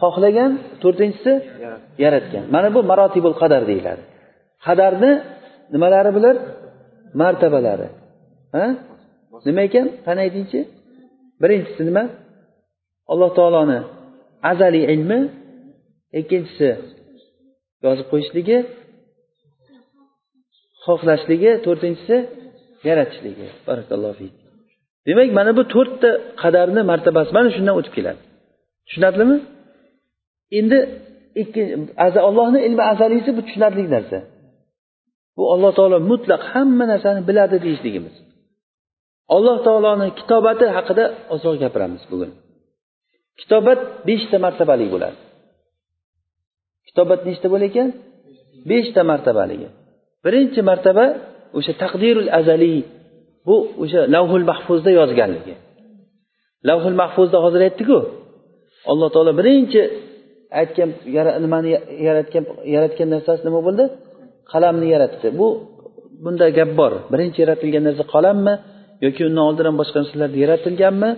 xohlagan. to'rtinchisi yaratgan. mana bu marotibul qadar deyiladi. Qadarni nimalari bular? Martabalari. Ha? Nima ekan? Qani aytingchi? Birinchisi nima? Alloh taoloni azaliy ilmi ikkinchisi yozib qo'yishligi xohlashligi to'rtinchisi yaratishligi barakallohu fik. Demak mana bu to'rtta qadarni martabasi mana shundan o'tib keladi. Tushunarlimi? Endi ikkinchi allohni ilmi azaliysi bu tushunarli narsa. Bu alloh taolo mutlaq hamma narsani biladi deyishligimiz. Alloh taoloni kitobati haqida ozroq gapiramiz bugun. Kitobat beshta martabali bo'ladi. Kitobat nechta bo'lar ekan? Beshta martabaligi birinchi martaba o'sha taqdirul azaliy bu o'sha lavhul mahfuzda yozganligi. Lavhul mahfuzda hozir aytdiku alloh taolo birinchi aytgan nimani yaratgan yaratgan narsasi nima bo'ldi? Qalamni yaratdi. Bu bunda gap bor. Birinchi yaratilgan narsa qalammi yoki undan oldin ham boshqa narsalar yaratilganmi?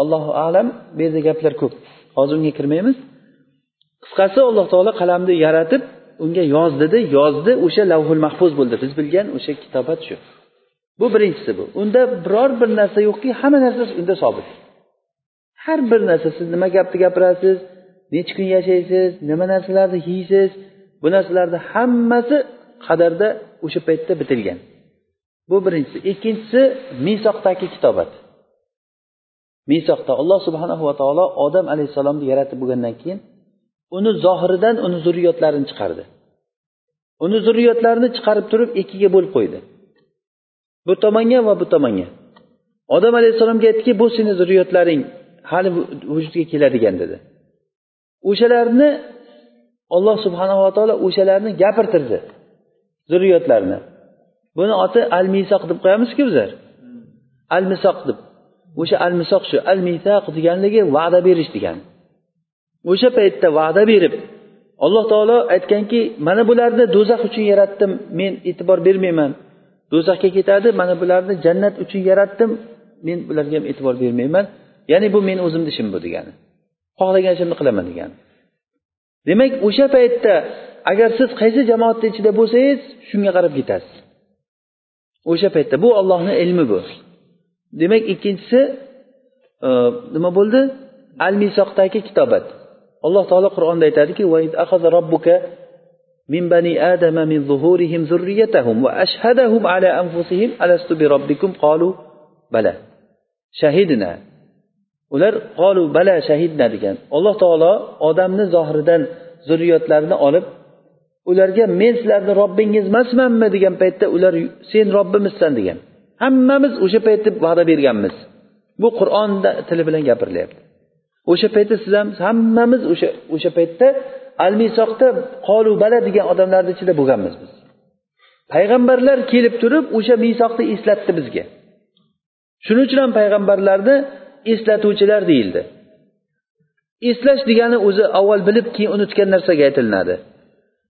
Allohu alam bu yerda gaplar ko'p. Hozir unga kirmaymiz. Qisqasi alloh taolo qalamni yaratib unga yoz dedi yozdi o'sha lavhul mahfuz bo'ldi. Biz bilgan o'sha kitobat shu. Bu birinchisi bu. Unda biror bir narsa yo'qki hamma narsa unda sobit. Har bir narsa siz nima gapni gapirasiz necha kun yashaysiz nima narsalarni yeysiz bu narsalarni hammasi qadarda o'sha paytda bitilgan. Bu birinchisi. Ikkinchisi misoqdagi kitobat. Misoqda alloh subhanahu va taolo odam alayhissalomni yaratib bo'lgandan keyin uni zohiridan uni zurriyotlarini chiqardi. Uni zurriyotlarini chiqarib turib ikkiga bo'lib qo'ydi. Bu tomonga va bu tomonga. Odam alayhissalomga aytdiki bu seni zurriyotlaring hali vujudga keladigan dedi. O'shalarni olloh subhanava taolo o'shalarni gapirtirdi. Zurriyotlarni buni oti al misoq deb qo'yamizku bizlar. Al misoq deb. O'sha al misoq shu al misaq deganligi va'da berish degani o'sha paytda va'da berib alloh taolo aytganki mana bularni do'zax uchun yaratdim men e'tibor bermayman. Do'zaxga ketadi mana bularni jannat uchun yaratdim men bularga ham e'tibor bermayman. Ya'ni bu meni o'zimni ishim bu degani. Xohlagan ishimni qilaman degani demak o'sha paytda agar siz qaysi jamoatni ichida bo'lsangiz shunga qarab ketasiz o'sha paytda bu ollohni ilmi bu demak ikkinchisi e, nima bo'ldi al misoqdagi kitobat alloh taolo qur'onda aytadiki من بني آدم من ظهورهم ذريتهم وأشهدهم على أنفسهم ألست بربكم قالوا بلى شهدنا ular qolu bala shahidna degan. Alloh taolo odamni zohiridan zurriyotlarini olib ularga men sizlarni robbingiz emasmanmi degan paytda ular sen robbimizsan degan. Hammamiz o'sha paytda va'da berganmiz. Bu qur'onda tili bilan gapirilyapti. O'sha paytda siz ham hammamiz o'sha o'sha paytda al misoqda qolu bala degan odamlarni ichida bo'lganmiz biz. Payg'ambarlar kelib turib o'sha misoqni eslatdi bizga. Shuning uchun ham payg'ambarlarni eslatuvchilar deyildi. Eslash degani o'zi avval bilib keyin unutgan narsaga aytilinadi.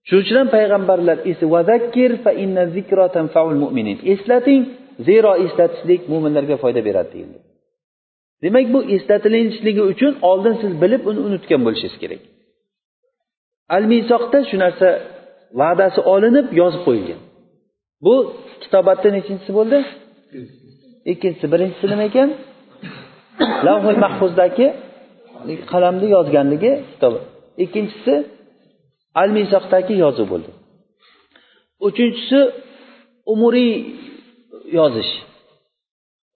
Shuning uchun ham payg'ambarlar eslating zero eslatishlik mo'minlarga foyda beradi deyildi. Demak bu eslatilishligi uchun oldin siz bilib uni unutgan bo'lishingiz kerak. Al misoqda shu narsa va'dasi olinib yozib qo'yilgan. Bu kitobatda nechinchisi bo'ldi? Ikkinchisi birinchisi nima ekan? Lavhi mahfuzdagi qalamni yozganligi kitobi. Ikkinchisi al misoqdagi yozuv bo'ldi. Uchinchisi umuriy yozish.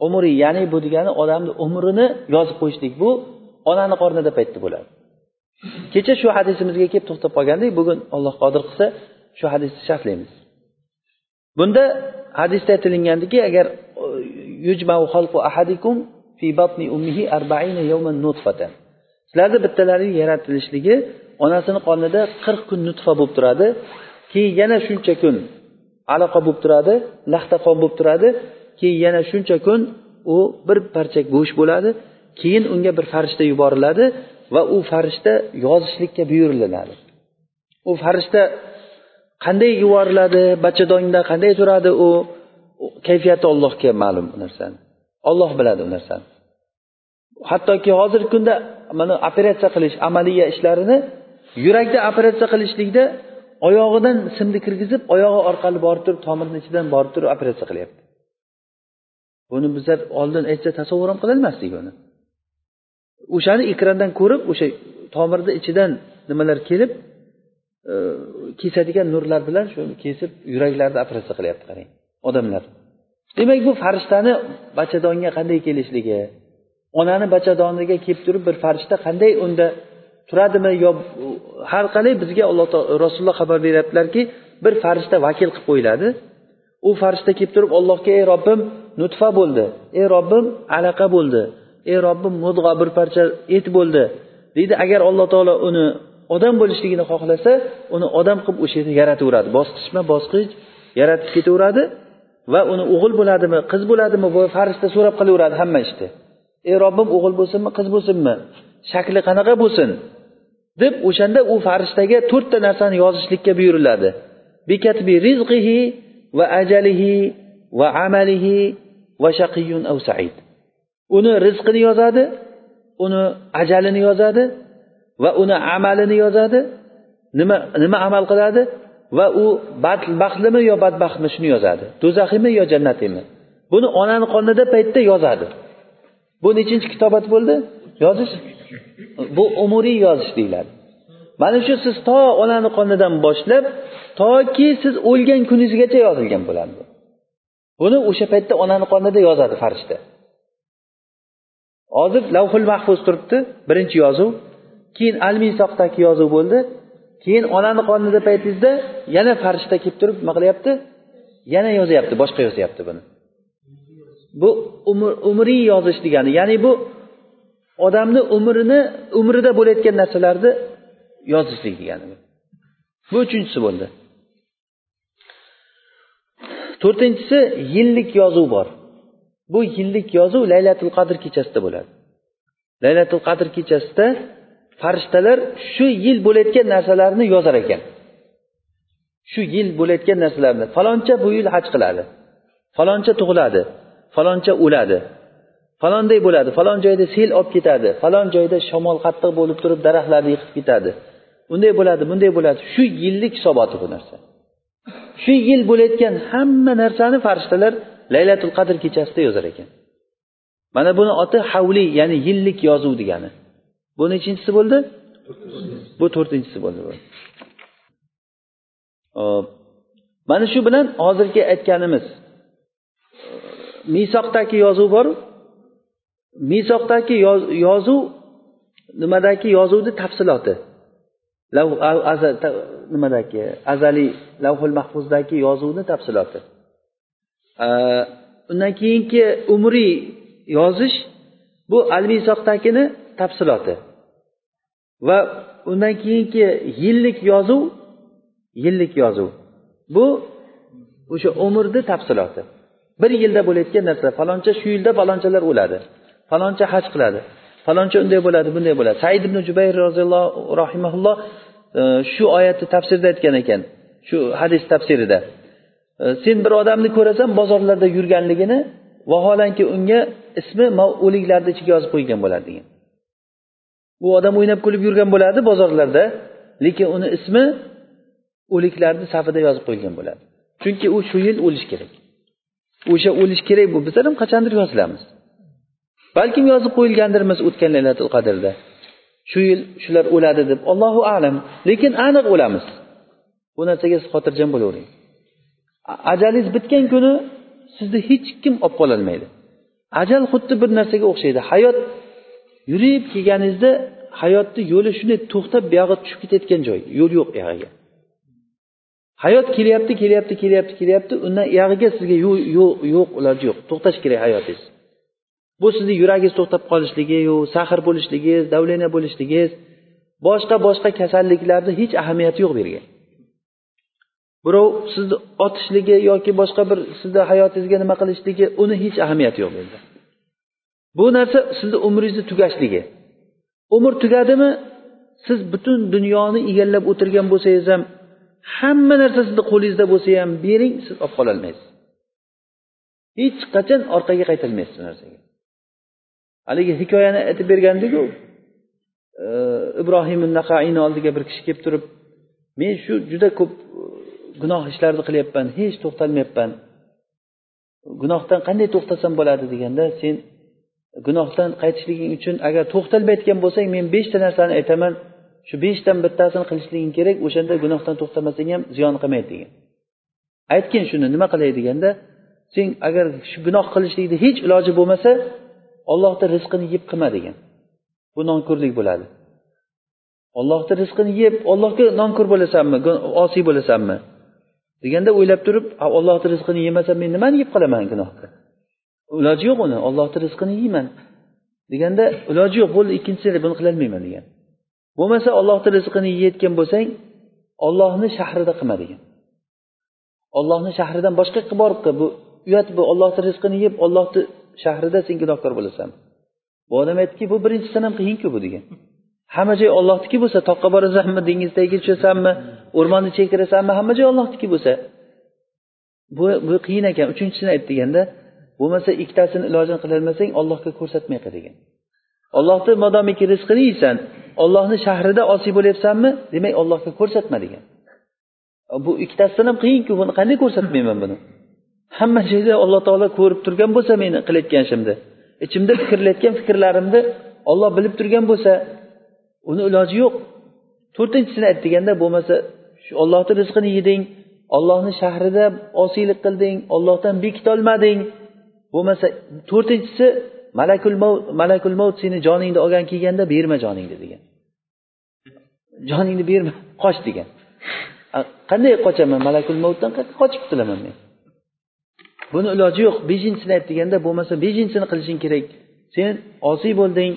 Umriy ya'ni bu degani odamni umrini yozib qo'yishlik. Bu onani qornida paytda bo'ladi. Kecha shu hadisimizga kelib to'xtab qolgandik bugun alloh qodir qilsa shu hadisni sharhlaymiz. Bunda hadisda aytilingandiki agar e, ahadikum fi batni ummihi arba'ina yawman nutfatan. Sizlarni bittalaring yaratilishligi onasini qonida qirq kun nutfa bo'lib turadi. Keyin yana shuncha kun aloqa bo'lib turadi laxta qon bo'lib turadi. Keyin yana shuncha kun u bir parcha go'sht bo'ladi. Keyin unga bir farishta yuboriladi va u farishta yozishlikka buyuriladi. U farishta qanday yuboriladi bachadonda qanday turadi u kayfiyati ollohga ma'lum narsani olloh biladi u narsani. Hattoki hozirgi kunda mana operatsiya qilish amaliya ishlarini yurakda operatsiya qilishlikda oyog'idan simni kirgizib oyog'i orqali borib turib tomirni ichidan borib turib operatsiya qilyapti. Buni bizlar oldin aytsa tasavvur ham qilolmasdik buni o'shani ekrandan ko'rib o'sha tomirni ichidan nimalar kelib e, kesadigan nurlar bilan shuni kesib yuraklarni operatsiya qilyapti qarang odamlar. Demak bu farishtani bachadonga qanday kelishligi onani bachadoniga kelib turib bir farishta qanday unda turadimi yo har qalay bizga alloh rasululloh xabar beryaptilarki bir farishta vakil qilib qo'yiladi. U farishta kelib turib allohga ey robbim nutfa bo'ldi. Ey robbim alaqa bo'ldi. Ey robbim mudg'o bir parcha et bo'ldi. Deydi agar alloh taolo uni odam bo'lishligini xohlasa uni odam qilib o'sha yerda yarataveradi bosqichma bosqich yaratib ketaveradi. Va uni o'g'il bo'ladimi qiz bo'ladimi bu farishta so'rab qilaveradi hamma ishni. Ey robbim o'g'il bo'lsinmi qiz bo'lsinmi? Shakli qanaqa bo'lsin? deb o'shanda u farishtaga to'rtta narsani yozishlikka buyuriladi. Bikatbi rizqihi va ajalihi va amalihi va shaqiyun aw said. Uni rizqini yozadi uni ajalini yozadi va uni amalini yozadi. Nima nima amal qiladi? Va u baxtlimi yo badbaxtmi shuni yozadi? Do'zaxiymi yo jannatiymi buni onani qonida paytda yozadi. Bu nechinchi kitobat bo'ldi? Yozish. Bu umuriy yozish deyiladi. Mana shu siz to onani qonidan boshlab toki siz o'lgan kuningizgacha yozilgan bo'ladi. Buni o'sha paytda onani qonida yozadi farishta. Hozir lavhul mahfuz turibdi birinchi yozuv. Keyin al misoqdagi yozuv bo'ldi. Keyin onani qonida paytingizda yana farishta kelib turib nima qilyapti? Yana yozyapti boshqa yozyapti buni. Bu umr umriy yozish degani ya'ni bu odamni umrini umrida bo'layotgan narsalarni yozishlik degani. Bu uchinchisi bo'ldi. To'rtinchisi yillik yozuv bor. Bu yillik yozuv laylatul qadr kechasida bo'ladi. Laylatul qadr kechasida farishtalar shu yil bo'layotgan narsalarni yozar ekan. Shu yil bo'layotgan narsalarni. Faloncha bu yil haj qiladi. Faloncha tug'iladi. Faloncha o'ladi. Falonday bo'ladi. Falon joyda sel olib ketadi. Falon joyda shamol qattiq bo'lib turib daraxtlarni yiqib ketadi. Unday bo'ladi bunday bo'ladi. Shu yillik hisoboti bu narsa. Shu yil bo'layotgan hamma narsani farishtalar laylatul qadr kechasida yozar ekan. Mana buni oti havli ya'ni yillik yozuv degani. Bu nechinchisi bo'ldi? Bu to'rtinchisi bo'ldi hop mana shu bilan hozirgi aytganimiz. Misoqdagi yozuv bor misoqdagi yozuv nimadagi yozuvni tafsiloti? Nimadagi? Azaliy lavhul mahfuzdagi yozuvni tafsiloti. Undan keyingi umriy yozish bu al misoqdagini tafsiloti. Va undan keyingi yillik yozuv yillik yozuv. Bu o'sha umrni tafsiloti. Bir yilda bo'layotgan narsa faloncha shu yilda falonchalar o'ladi. Faloncha haj qiladi. Faloncha unday bo'ladi bunday bo'ladi. Said ibn jubayr roziyallohu rahimaulloh e, shu oyatni tafsirida aytgan ekan shu hadis tafsirida. E, sen bir odamni ko'rasan bozorlarda yurganligini vaholanki unga ismi o'liklarni ichiga yozib qo'ygan bo'ladi degan. Bu odam o'ynab kulib yurgan bo'ladi bozorlarda lekin uni ismi o'liklarni safida yozib qo'yilgan bo'ladi. Chunki u shu yil o'lishi kerak. O'sha o'lish kerak bu. Bizlar ham qachondir yozilamiz. Balkim yozib qo'yilgandirmiz o'tgan laylatul qadrda. Shu yil shular o'ladi deb allohu alam. Lekin aniq o'lamiz. Bu narsaga siz xotirjam bo'lavering ajalingiz bitgan kuni sizni hech kim olib qololmaydi. Ajal xuddi bir narsaga o'xshaydi. Hayot yurib kelganingizda hayotni yo'li shunday to'xtab buyog'i tushib ketayotgan joy yo'l yo'q u hayot kelyapti kelyapti kelyapti kelyapti undan uyog'iga sizga yo'q yo'q iloji yo'q. To'xtash kerak hayotingiz. Bu sizni yuragingiz to'xtab qolishligi yo sahr bo'lishligingiz давление bo'lishligingiz boshqa boshqa kasalliklarni hech ahamiyati yo'q bu yerga birov sizni otishligi yoki boshqa bir sizni hayotingizga nima qilishligi uni hech ahamiyati yo'q bu yerda bu narsa sizni umringizni tugashligi. Umr tugadimi? Siz butun dunyoni egallab o'tirgan bo'lsangiz ham hamma narsa sizni qo'lingizda bo'lsa ham bering siz olib qololmaysiz. Hech qachon orqaga qaytolmaysiz bu narsaga. Haligi hikoyani aytib bergandiku e, ibrohim naqaini oldiga bir kishi kelib turib men shu juda ko'p e, gunoh ishlarni qilyapman hech to'xtalmayapman. Gunohdan qanday to'xtasam bo'ladi? deganda sen gunohdan qaytishliging uchun agar to'xtalmayotgan bo'lsang men beshta narsani aytaman. Shu beshdan bittasini qilishliging kerak o'shanda gunohdan to'xtamasang ham ziyon qilmaydi degan. Aytgin shuni nima qilay deganda sen agar shu gunoh qilishlikni hech iloji bo'lmasa ollohni rizqini yeb qilma degan. Bu nonko'rlik bo'ladi. Ollohni rizqini yeb ollohga nonko'r bo'lasanmi osiy bo'lasanmi? deganda o'ylab turib ollohni rizqini yemasam men nimani yeb qolaman gunohni iloji yo'q uni. Ollohni rizqini yeyman. Deganda iloji yo'q bo'ldi ikkinchisini buni qilolmayman degan. Bo'lmasa ollohni rizqini yeyayotgan bo'lsang ollohni shahrida qilma degan. Ollohni shahridan boshqa yoqqa borib qil. Bu uyat bu. Ollohni rizqini yeb ollohni shahrida sen gunohkor bo'lasan. Bu odam aytdiki bu birinchisidan ham qiyinku bu degan. Hamma joy ollohniki bo'lsa toqqa borasanmi dengiz tagiga tushasanmi o'rmonni chekirasanmi hamma joy ollohniki bo'lsa. Bu bu qiyin ekan. Uchinchisini ayt deganda bo'lmasa ikkitasini ilojini qilolmasang ollohga ko'rsatmay qil degan ollohni modomiki rizqini yeysan ollohni shahrida osiy bo'lyapsanmi demak ollohga ko'rsatma degan. Bu ikkitasidan ham qiyinku buni qanday ko'rsatmayman buni? Hamma joyda alloh taolo ko'rib turgan bo'lsa meni qilayotgan ishimni ichimda fikrlayotgan fikrlarimni olloh bilib turgan bo'lsa uni iloji yo'q. To'rtinchisini ayt deganda bo'lmasa shu ollohni rizqini yeding ollohni shahrida osiylik qilding ollohdan bekitolmading bo'lmasa to'rtinchisi malakul mavt malakul mavt seni joningni olgan kelganda berma joningni degan. Joningni berma qoch degan. Qanday qochaman? Malakul mavtdan qochib qutulaman men. Buni iloji yo'q. Beshinchisini ayt deganda bo'lmasa beshinchisini qilishing kerak. Sen osiy bo'lding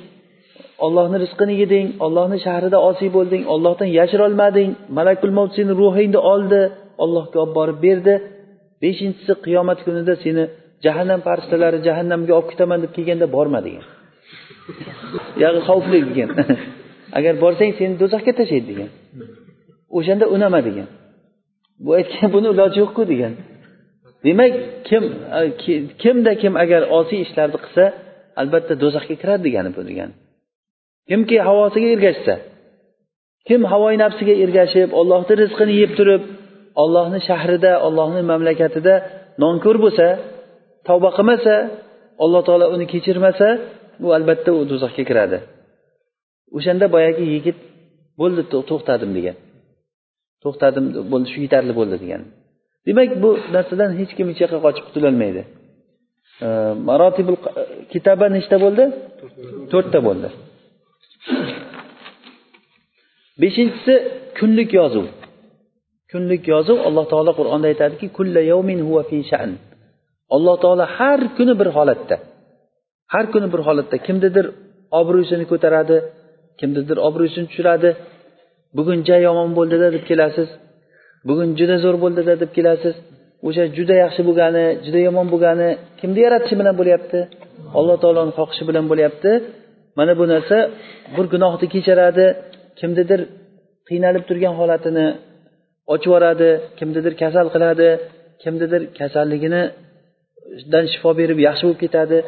ollohni rizqini yeding ollohni shahrida osiy bo'lding ollohdan yashirolmading. Malakul mavt seni ruhingni oldi ollohga olib borib berdi. Beshinchisi qiyomat kunida seni jahannam farishtalari jahannamga olib ketaman deb kelganda borma degan yog'i xavfli degan. Agar borsang seni do'zaxga tashlaydi degan. O'shanda unama degan. Bu aytgan buni iloji yo'qku degan. Demak kim kimda kim agar osiy ishlarni qilsa albatta do'zaxga kiradi degani bu degani kimki havosiga ergashsa kim havoyi nafsiga ergashib ollohni rizqini yeb turib ollohni shahrida ollohni mamlakatida nonko'r bo'lsa tavba qilmasa alloh taolo uni kechirmasa u albatta u do'zaxga kiradi. O'shanda boyagi yigit bo'ldi to'xtadim degan. To'xtadim bo'ldi shu yetarli bo'ldi degan. Demak bu narsadan hech kim hech yoqqa qochib qutulolmaydi. Marotibul kitaba nechta bo'ldi? To'rtta bo'ldi. Beshinchisi kunlik yozuv. Kunlik yozuv alloh taolo qur'onda aytadiki kulla yawmin huwa fi sha'n. Alloh taolo har kuni bir holatda har kuni bir holatda kimnidir obro'sini ko'taradi kimnidir obro'sini tushiradi. Bugun ja yomon bo'ldida deb kelasiz bugun juda zo'r bo'ldida deb kelasiz. O'sha juda yaxshi bo'lgani juda yomon bo'lgani kimni yaratishi bilan bo'lyapti? Alloh taoloni xohishi bilan bo'lyapti. Mana bu narsa bir gunohni kechiradi kimnidir qiynalib turgan holatini ochib yuboradi kimnidir kasal qiladi kimnidir kasalliginidan shifo berib yaxshi bo'lib ketadi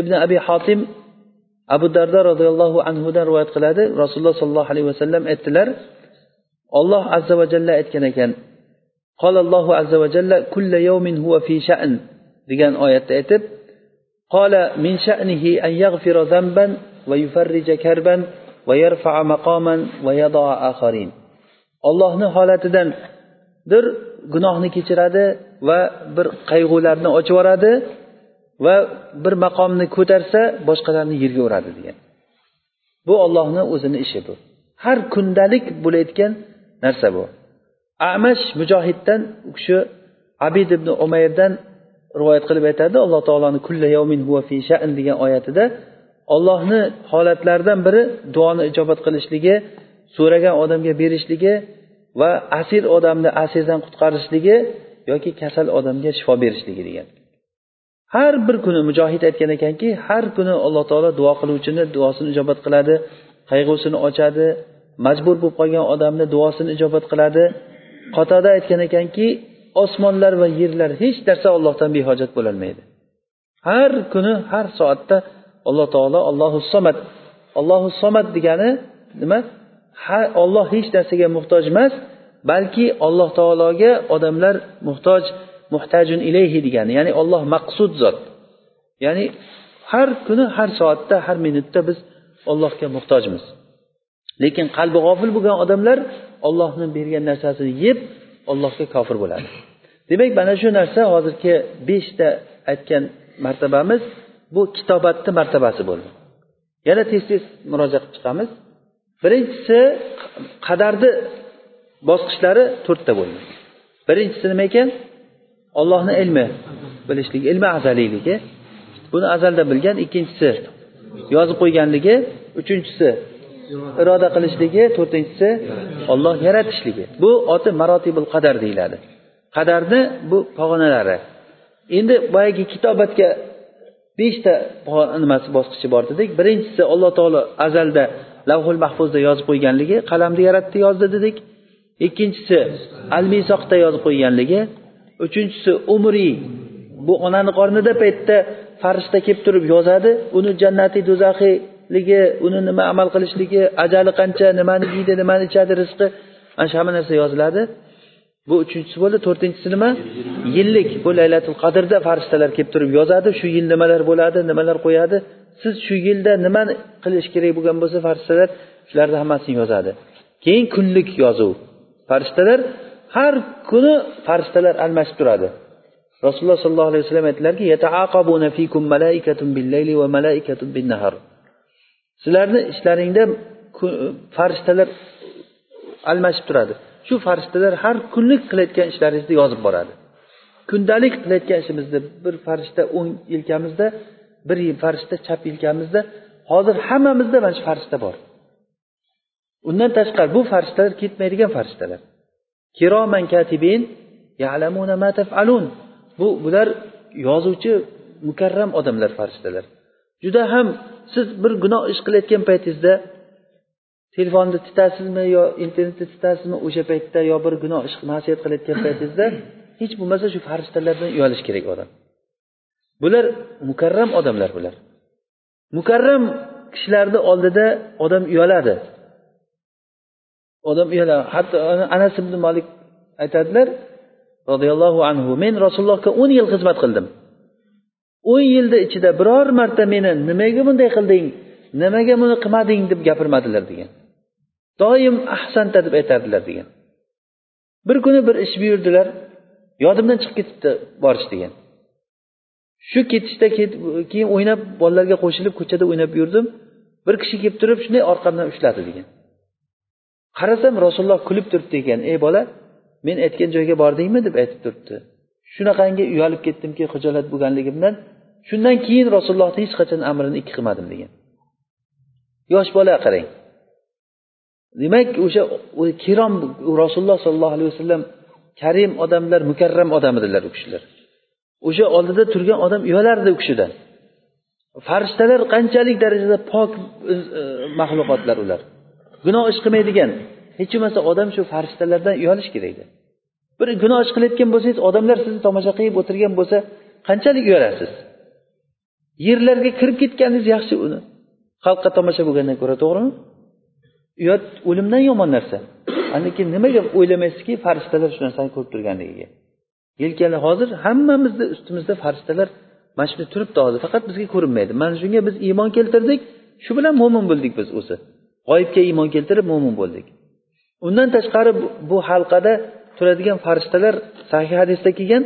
ibn abi hotim abu dardo roziyallohu anhudan rivoyat qiladi rasululloh sollallohu alayhi vasallam aytdilar olloh azza va jalla aytgan ekan qolallohu azza va jalla kulla yawmin huwa fi sha'n degan oyatda aytib قال من شأنه أن يغفر ذنبا ويفرج كربا ويرفع مقاما ويضع آخرين ollohni dir gunohni kechiradi va bir qayg'ularni ochib yuboradi va bir maqomni ko'tarsa boshqalarni yerga uradi degan. Bu ollohni o'zini ishi bu. Har kundalik bo'layotgan narsa bu. Amash mujohiddan u kishi abid ibn umayrdan rivoyat qilib aytadi alloh taoloni kulla yawmin huva fi sha'n degan oyatida ollohni holatlaridan biri duoni ijobat qilishligi so'ragan odamga berishligi va asir odamni asirdan qutqarishligi yoki kasal odamga shifo berishligi degan. Har bir kuni mujohid aytgan ekanki har kuni alloh taolo duo qiluvchini duosini ijobat qiladi qayg'usini ochadi majbur bo'lib qolgan odamni duosini ijobat qiladi. Qotada aytgan ekanki osmonlar va yerlar hech narsa ollohdan behojat bo'lolmaydi. Har kuni har soatda alloh taolo allohu somat allohu somat degani nima? Olloh hech narsaga muhtoj emas balki alloh taologa odamlar muhtoj muhtajun ilayhi degani ya'ni olloh maqsud zot. Ya'ni har kuni har soatda har minutda biz ollohga muhtojmiz. Lekin qalbi g'ofil bo'lgan odamlar ollohni bergan narsasini yeb ollohga kofir bo'ladi. Demak mana shu narsa hozirgi beshta aytgan martabamiz. Bu kitobatni martabasi bo'ldi. Yana tez tez murojaat qilib chiqamiz. Birinchisi qadarni bosqichlari to'rtta bo'lgan birinchisi nima ekan? Ollohni ilmi bilishlik ilmi azaliyligi. Buni azalda bilgan ikkinchisi yozib qo'yganligi uchinchisi iroda qilishligi to'rtinchisi olloh yaratishligi bu oti marotibul qadar deyiladi. Qadarni bu pog'onalari. Endi boyagi kitobatga beshta nimasi bosqichi bor dedik. Birinchisi alloh taolo azalda lavhul mahfuzda yozib qo'yganligi qalamni yaratdi yozdi dedik. Ikkinchisi al misoqda yozib qo'yganligi. Uchinchisi umriy bu onani qornida paytda farishta kelib turib yozadi. Uni jannati do'zaxiyligi uni nima amal qilishligi ajali qancha nimani yeydi nimani ichadi rizqi mana shu hamma narsa yoziladi. Bu uchinchisi bo'ldi. To'rtinchisi nima? Yillik. Bu laylatul qadrda farishtalar kelib turib yozadi. Shu yil nimalar bo'ladi nimalar qo'yadi? Siz shu yilda nimani qilish kerak bo'lgan bo'lsa farishtalar shularni hammasini yozadi. Keyin kunlik yozuv. Farishtalar har kuni farishtalar almashib turadi. Rasululloh sollallohu alayhi vasallam aytdilarki sizlarni ishlaringda farishtalar almashib turadi. Shu farishtalar har kunlik qilayotgan ishlaringizni yozib boradi. Kundalik qilayotgan ishimizni bir farishta o'ng yelkamizda bir farishta chap yelkamizda hozir hammamizda mana shu farishta bor. Undan tashqari bu farishtalar ketmaydigan farishtalar. Kiroman katibin ya'lamuna ma taf'alun. Bu bular yozuvchi mukarram odamlar farishtalar. Juda ham siz bir gunoh ish qilayotgan paytingizda telefonni titasizmi yo internetni titasizmi o'sha paytda yo bir gunoh ish masiyat qilayotgan paytingizda hech bo'lmasa shu farishtalardan uyalish kerak odam. Bular mukarram odamlar bular. Mukarram kishilarni oldida odam uyaladi. Odam uyaladi. Hatto anas ibn malik aytadilar roziyallohu anhu men rasulullohga o'n yil xizmat qildim. O'n yilni ichida biror marta meni nimaga bunday qilding? Nimaga buni qilmading? deb gapirmadilar degan. Doim ahsanta deb aytardilar degan. Bir kuni bir ish buyurdilar yodimdan chiqib ketibdi borish degan. Shu ketishda keyin o'ynab bolalarga qo'shilib ko'chada o'ynab yurdim. Bir kishi kelib turib shunday orqamdan ushladi degan. Qarasam rasululloh kulib turibdi ekan ey bola men aytgan joyga bordingmi? deb aytib turibdi. Shunaqangi uyalib ketdimki hijolat bo'lganligimdan shundan keyin rasulullohni hech qachon amrini ikki qilmadim degan. Yosh bola qarang. Demak o'sha kirom rasululloh sollallohu alayhi vasallam karim odamlar mukarram odam edilar u kishilar. O'sha oldida turgan odam uyalardi u kishidan. Farishtalar qanchalik darajada pok e, maxluqotlar ular. Gunoh ish qilmaydigan. Hech bo'lmasa odam shu farishtalardan uyalish kerak edi. Bir gunoh ish qilayotgan bo'lsangiz odamlar sizni tomosha qilib o'tirgan bo'lsa qanchalik uyalasiz yerlarga kirib ketganingiz yaxshi uni. Xalqqa tomosha bo'lgandan ko'ra to'g'rimi? Uyat o'limdan yomon narsa. Lekin nimaga o'ylamaysizki farishtalar shu narsani ko'rib turganligiga? Yelkani hozir hammamizni ustimizda farishtalar mana shunday turibdi hozir. Faqat bizga ko'rinmaydi. Mana shunga biz iymon keltirdik. Shu bilan mo'min bo'ldik biz o'zi. G'oyibga iymon keltirib mo'min bo'ldik. Undan tashqari bu halqada turadigan farishtalar sahih hadisda kelgan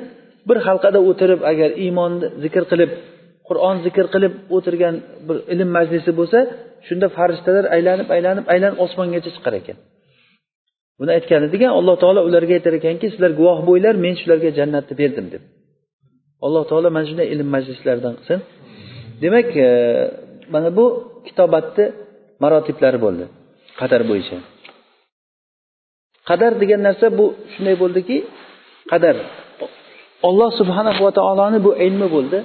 bir halqada o'tirib agar iymonni zikr qilib qur'on zikr qilib o'tirgan bir ilm majlisi bo'lsa shunda farishtalar aylanib aylanib aylanib osmongacha chiqar ekan. Buni aytgan edigan alloh taolo ularga aytar ekanki sizlar guvoh bo'linglar men shularga jannatni berdim deb. Alloh taolo mana shunday ilm majlislaridan qilsin. Demak e, mana bu kitobatni marotiblari bo'ldi qadar bo'yicha. Qadar degan narsa bu shunday bo'ldiki qadar. Olloh subhanahu va taoloni bu ilmi bo'ldi.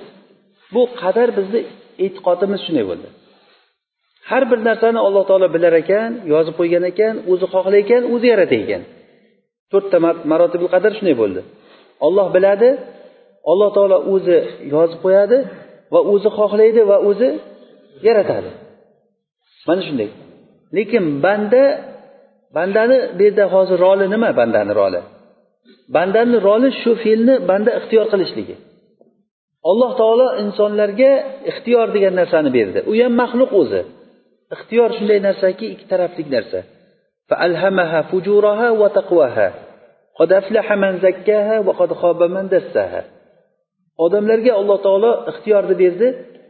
Bu qadar bizni e'tiqodimiz shunday bo'ldi. Har bir narsani alloh taolo bilar ekan yozib qo'ygan ekan o'zi xohlar ekan o'zi yaratar ekan. To'rtta marotibul qadar shunday bo'ldi. Olloh biladi alloh taolo o'zi yozib qo'yadi va o'zi xohlaydi va o'zi yaratadi. Mana shunday. Lekin banda bandani bu yerda hozir roli nima bandani roli? Bandani roli shu fe'lni banda ixtiyor qilishligi. Alloh taolo insonlarga ixtiyor degan narsani berdi. U ham maxluq o'zi. Ixtiyor shunday narsaki ikki tarafli narsa. Odamlarga alloh taolo ixtiyorni berdi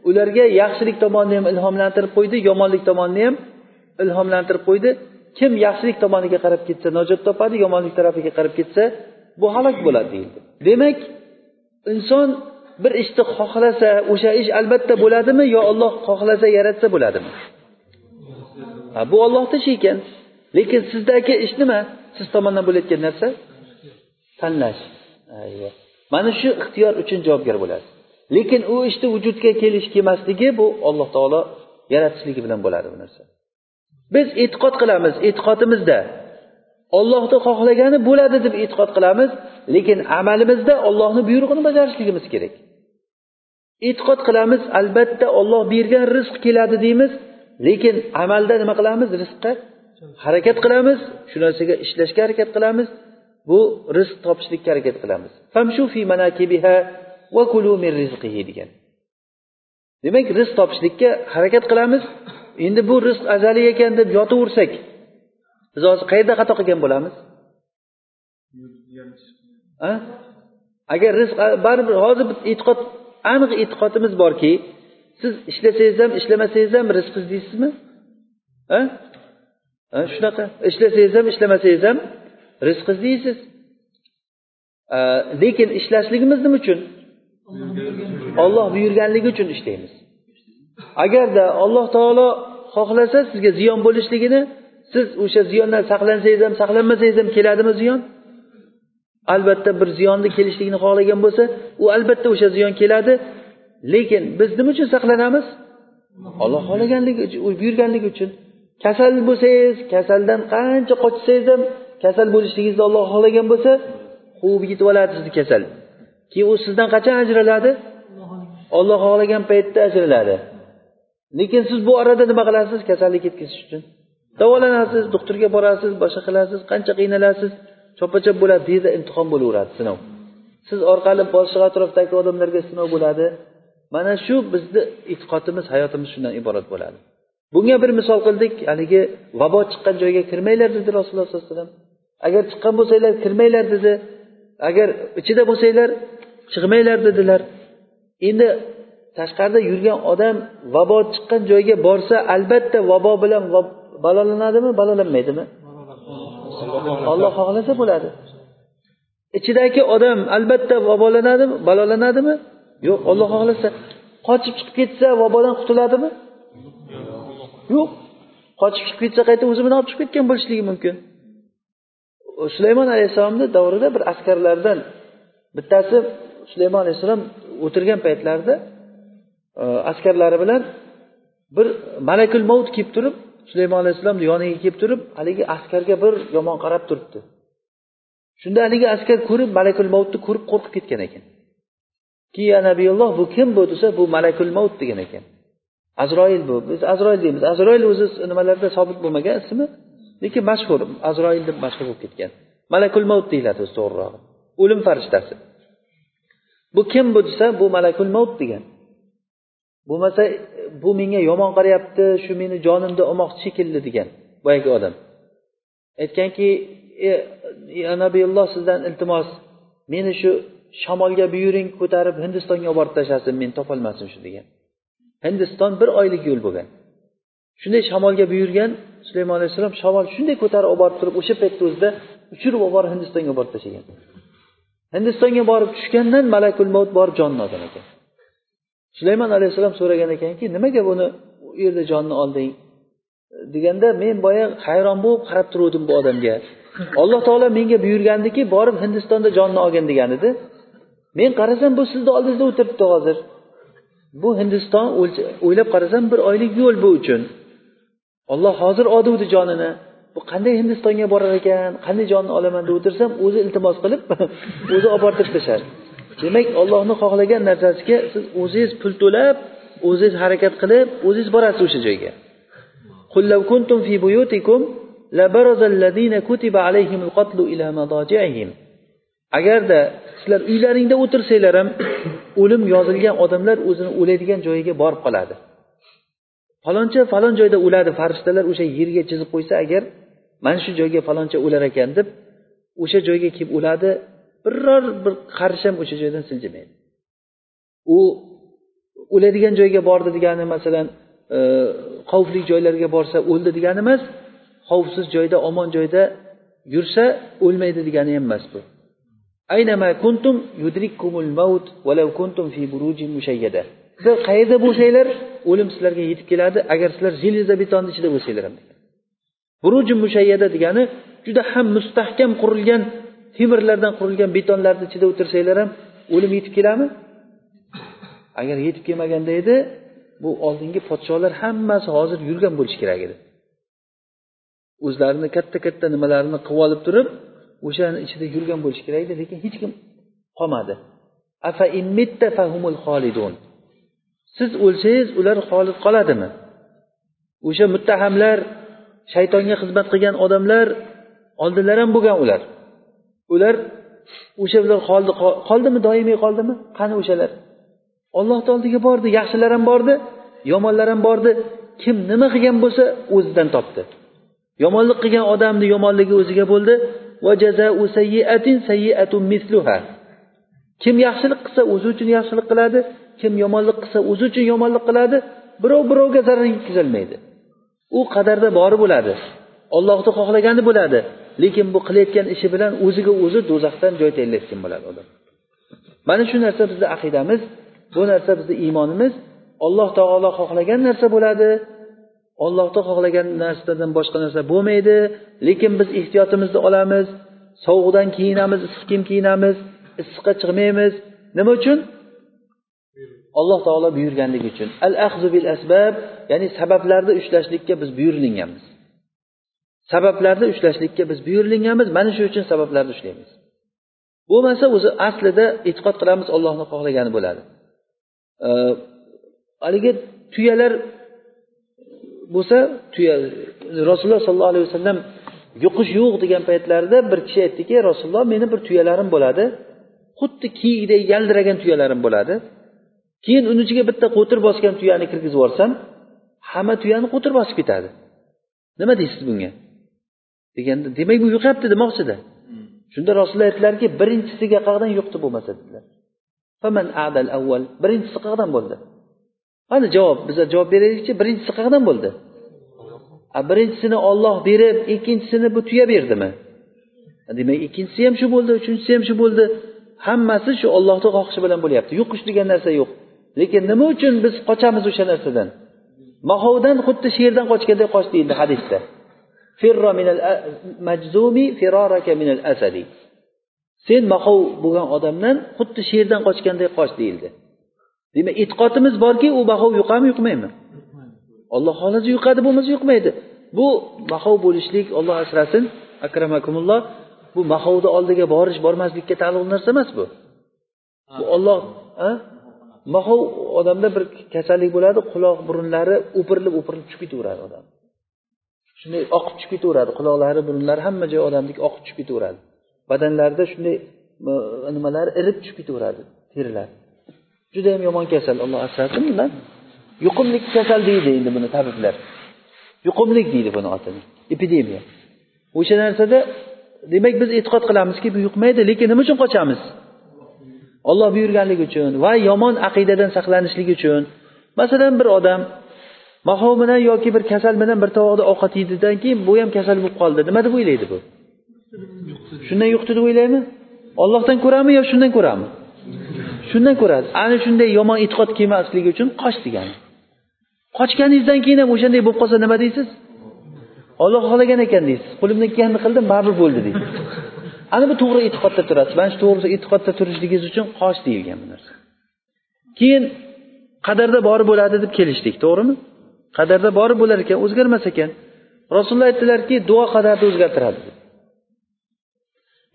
ularga yaxshilik tomonni ham ilhomlantirib qo'ydi yomonlik tomonni ham ilhomlantirib qo'ydi. Kim yaxshilik tomoniga qarab ketsa najot topadi yomonlik tarafiga qarab ketsa bu halok bo'ladi deyildi demak inson bir ishni xohlasa o'sha ish albatta bo'ladimi yo olloh xohlasa yaratsa bo'ladimi? Ha, bu ollohni ishi ekan. Lekin sizdagi ish nima? Siz tomondan bo'layotgan narsa? Tanlash. Ayyo. Mana shu ixtiyor uchun javobgar bo'lasiz. Lekin u ishni vujudga kelish kelmasligi bu alloh taolo yaratishligi bilan bo'ladi bu narsa. Biz e'tiqod qilamiz e'tiqodimizda. Ollohni xohlagani bo'ladi deb e'tiqod qilamiz lekin amalimizda ollohni buyrug'ini bajarishligimiz kerak. E'tiqod qilamiz albatta olloh bergan rizq keladi deymiz lekin amalda nima qilamiz? Rizqqa harakat qilamiz shu narsaga ishlashga harakat qilamiz. Bu rizq topishlikka harakat qilamiz. Manakibiha va min rizqihi degan. Demak rizq topishlikka harakat qilamiz. Endi bu rizq azaliy ekan deb yotaversak biz hozir qayerda xato qilgan bo'lamiz? Agar rizq baribir hozir e'tiqod aniq e'tiqodimiz borki siz ishlasangiz ham ishlamasangiz ham rizq izlaysizmi shunaqa. Ishlasangiz ham ishlamasangiz ham rizq izlaysiz lekin ishlashligimiz nima uchun olloh buyurganligi uchun ishlaymiz. Agarda alloh taolo xohlasa sizga ziyon bo'lishligini siz o'sha ziyondan saqlansangiz ham saqlanmasangiz ham keladimi ziyon? Albatta bir ziyonni kelishligini xohlagan bo'lsa u albatta o'sha ziyon keladi. Lekin biz nima uchun saqlanamiz? Olloh xohlaganligi uchun u buyurganligi uchun. Kasal bo'lsangiz kasaldan qancha qochsangiz ham kasal bo'lishligingizni olloh xohlagan bo'lsa quvib yetib oladi sizni kasal. Keyin u sizdan qachon ajraladi? Olloh xohlagan paytda ajraladi. Lekin siz bu orada nima qilasiz? Kasallik ketkazish uchun. Davolanasiz doktorga borasiz boshqa qilasiz qancha qiynalasiz chopa chop bo'ladi deydi imtihon bo'laveradi sinov. Siz orqali boshqa atrofdagi odamlarga sinov bo'ladi. Mana shu bizni e'tiqodimiz hayotimiz shundan iborat bo'ladi. Bunga bir misol qildik haligi vabo chiqqan joyga kirmanglar dedi rasululloh sollallohu alayhi vasallam. Agar chiqqan bo'lsanglar kirmanglar dedi. Agar ichida bo'lsanglar chiqmanglar dedilar. Endi tashqarida yurgan odam vabo chiqqan joyga borsa albatta vabo bilan balolanadimi balolanmaydimi? Olloh xohlasa bo'ladi. Ichidagi odam albatta vabolanadimi balolanadimi? Yo'q olloh xohlasa qochib chiqib ketsa vabodan qutuladimi? Yo'q. Qochib chiqib ketsa qayta o'zi bilan olib chiqib ketgan bo'lishligi mumkin. Sulaymon alayhissalomni davrida bir askarlardan bittasi sulaymon alayhissalom o'tirgan paytlarida e, askarlari bilan bir malakul mavt kelib turib sulaymon alayhissalomni yoniga kelib turib haligi askarga bir yomon qarab turibdi. Shunda haligi askar ko'rib malakul mavtni ko'rib qo'rqib ketgan ekan. Keyin ya nabiyulloh bu kim bu desa bu malakul maut degan ekan. Azroil bu. Biz azroil deymiz. Azroil o'zi nimalarda sobit bo'lmagan ismi lekin mashhur. Azroil deb mashhur bo'lib ketgan. Malakul maut deyiladi o'zi to'g'rirog'i. O'lim farishtasi. Bu kim bu desa bu malakul maut degan. Bo'lmasa bu menga yomon qarayapti shu meni jonimni olmoqchi shekilli degan boyagi odam. Aytganki e, nabiyulloh sizdan iltimos meni shu shamolga buyuring ko'tarib hindistonga olib borib tashlasin men topolmasin shu degan. Hindiston bir oylik yo'l bo'lgan. Shunday shamolga buyurgan sulaymon alayhissalom shamol shunday ko'tarib olib borib turib o'sha paytni o'zida uchirib olib borib hindistonga olib borib tashlagan. Hindistonga borib tushgandan malakul mavt borib jonni olgan ekan. Sulaymon alayhissalom so'ragan ekanki nimaga buni u yerda jonni olding? Deganda men boya hayron bo'lib qarab turuvdim bu odamga. Alloh taolo menga buyurgandiki borib hindistonda jonni olgin degan edi. Men qarasam bu sizni oldingizda o'tiribdi hozir. Bu hindiston o'ylab qarasam bir oylik yo'l bu uchun. Olloh hozir oduvdi jonini. Bu qanday hindistonga borar ekan qanday jonni olaman deb o'tirsam o'zi iltimos qilib o'zi olib borib tashladi demak ollohni xohlagan narsasiga siz o'zingiz pul to'lab o'zingiz harakat qilib o'zingiz borasiz o'sha joyga. Agarda sizlar uylaringda o'tirsanglar ham o'lim yozilgan odamlar o'zini o'ladigan joyiga borib qoladi. Faloncha falon joyda o'ladi farishtalar o'sha yerga chizib qo'ysa agar mana shu joyga faloncha o'lar ekan deb o'sha joyga kelib o'ladi biror bir qarish ham o'sha joydan siljimaydi u o'ladigan joyga bordi degani masalan e, xavfli joylarga borsa o'ldi degani emas xavfsiz joyda omon joyda yursa o'lmaydi degani ham emas bu. Aynama kuntum yudrikkumul maut walau kuntum fi burujin mushayyada sizlar qayerda bo'lsanglar o'lim sizlarga yetib keladi. Agar sizlar betonni ichida bo'lsanglar ham. Buruji mushayyada degani juda ham mustahkam qurilgan temirlardan qurilgan betonlarni ichida o'tirsanglar ham o'lim yetib keladimi? Agar yetib kelmaganda edi bu oldingi podsholar hammasi hozir yurgan bo'lishi kerak edi. O'zlarini katta katta nimalarini qilib olib turib o'shani ichida yurgan bo'lishi kerak edi lekin hech kim qolmadi. Afa fahumul xolidun. Siz o'lsangiz ular xolid qoladimi? O'sha muttahamlar shaytonga xizmat qilgan odamlar oldinlar ham bo'lgan ular. Ular o'sha ular qoldi qoldimi doimiy qoldimi? Qani o'shalar? Ollohni oldiga bordi yaxshilar ham bordi yomonlar ham bordi. Kim nima qilgan bo'lsa o'zidan topdi. Yomonlik qilgan odamni yomonligi o'ziga bo'ldi. Kim yaxshilik qilsa o'zi uchun yaxshilik qiladi. Kim yomonlik qilsa o'zi uchun yomonlik qiladi. Birov birovga zarar yetkazolmaydi. U qadarda bori bo'ladi. Ollohni xohlagani bo'ladi. Lekin bu qilayotgan ishi bilan o'ziga o'zi do'zaxdan joy tayinlayotgan bo'ladi odam. Mana shu narsa bizni aqidamiz bu narsa bizni iymonimiz. Alloh taolo xohlagan narsa bo'ladi. Ollohni xohlagan narsadan boshqa narsa bo'lmaydi. Lekin biz ehtiyotimizni olamiz sovuqdan kiyinamiz issiq kiyim kiyinamiz issiqqa chiqmaymiz. Nima uchun? Alloh taolo buyurganligi uchun. Al ahzu bil asbab ya'ni sabablarni ushlashlikka biz buyurilganmiz sabablarni ushlashlikka biz buyurilganmiz mana shu uchun sabablarni ushlaymiz. Bo'lmasa o'zi aslida e'tiqod qilamiz ollohni xohlagani bo'ladi. Haligi tuyalar bo'lsa tuya rasululloh sollallohu alayhi vasallam yuqish yo'q degan paytlarida bir kishi aytdiki rasululloh meni bir tuyalarim bo'ladi. Xuddi kiyikdek yaldiragan tuyalarim bo'ladi. Keyin uni ichiga bitta qo'tir bosgan tuyani kirgizib yuborsam hamma tuyani qo'tir bosib ketadi. Nima deysiz bunga? deganda demak bu yuqyapti demoqchida. Shunda rasululloh aytdilarki birinchisiga qayerdan yuqdi bo'lmasa dedilar. Birinchisi qayerdan bo'ldi. Mana javob biza javob beraylikchi birinchisi qayerdan bo'ldi? A birinchisini olloh berib ikkinchisini bu tuya berdimi? Demak ikkinchisi ham shu bo'ldi uchinchisi ham shu bo'ldi. Hammasi shu ollohni xohishi bilan bo'lyapti. Yuqish degan narsa yo'q. Lekin nima uchun biz qochamiz o'sha narsadan? Mahovdan xuddi sherdan qochganday qoch deyildi hadisda. Sen mahov bo'lgan odamdan xuddi sherdan qochganday qoch deyildi. Demak e'tiqodimiz borki u bahov yuqadimi yuqmaymi? Alloh xohlasa yuqadi bo'lmasa yuqmaydi. Bu mahov bo'lishlik olloh asrasin akramakumulloh bu mahovni oldiga borish bormaslikka taalluqli narsa emas bu. Bu olloh mahov odamda bir kasallik bo'ladi quloq burunlari o'pirilib o'pirilib tushib ketaveradi odam. Shunday oqib tushib ketaveradi quloqlari burunlari hamma joyi odamniki oqib tushib ketaveradi. Badanlarida shunday nimalari irib tushib ketaveradi terilar. Judayam yomon kasal alloh asrasin bundan yuqumlik kasal deydi endi buni tabiblar. Yuqumlik deydi buni otini epidemiya. O'sha narsada demak biz e'tiqod qilamizki bu yuqmaydi lekin nima uchun qochamiz? Olloh buyurganligi uchun va yomon aqidadan saqlanishlik uchun. Masalan bir odam mahov bilan yoki bir kasal bilan bir tovoqda ovqat yedidan keyin bu ham kasal bo'lib qoldi. Nima deb o'ylaydi bu? Shundan yuqdi deb o'ylaymi? Ollohdan ko'rami yo shundan ko'rami shundan ko'radi ana shunday yomon e'tiqod kelmasligi uchun qoch degani qochganingizdan keyin ham o'shanday bo'lib qolsa nima deysiz? Olloh xohlagan ekan deysiz. Qo'limdan kelganini qildim baribir bo'ldi deysiz. Ana bu to'g'ri e'tiqodda turasiz. Mana shu to'g'ri e'tiqodda turishligingiz uchun qoch deyilgan bu narsa. Keyin qadarda bori bo'ladi deb kelishdik to'g'rimi? Qadarda bori bo'lar ekan o'zgarmas ekan. Rasululloh aytdilarki duo qadarni o'zgartiradi.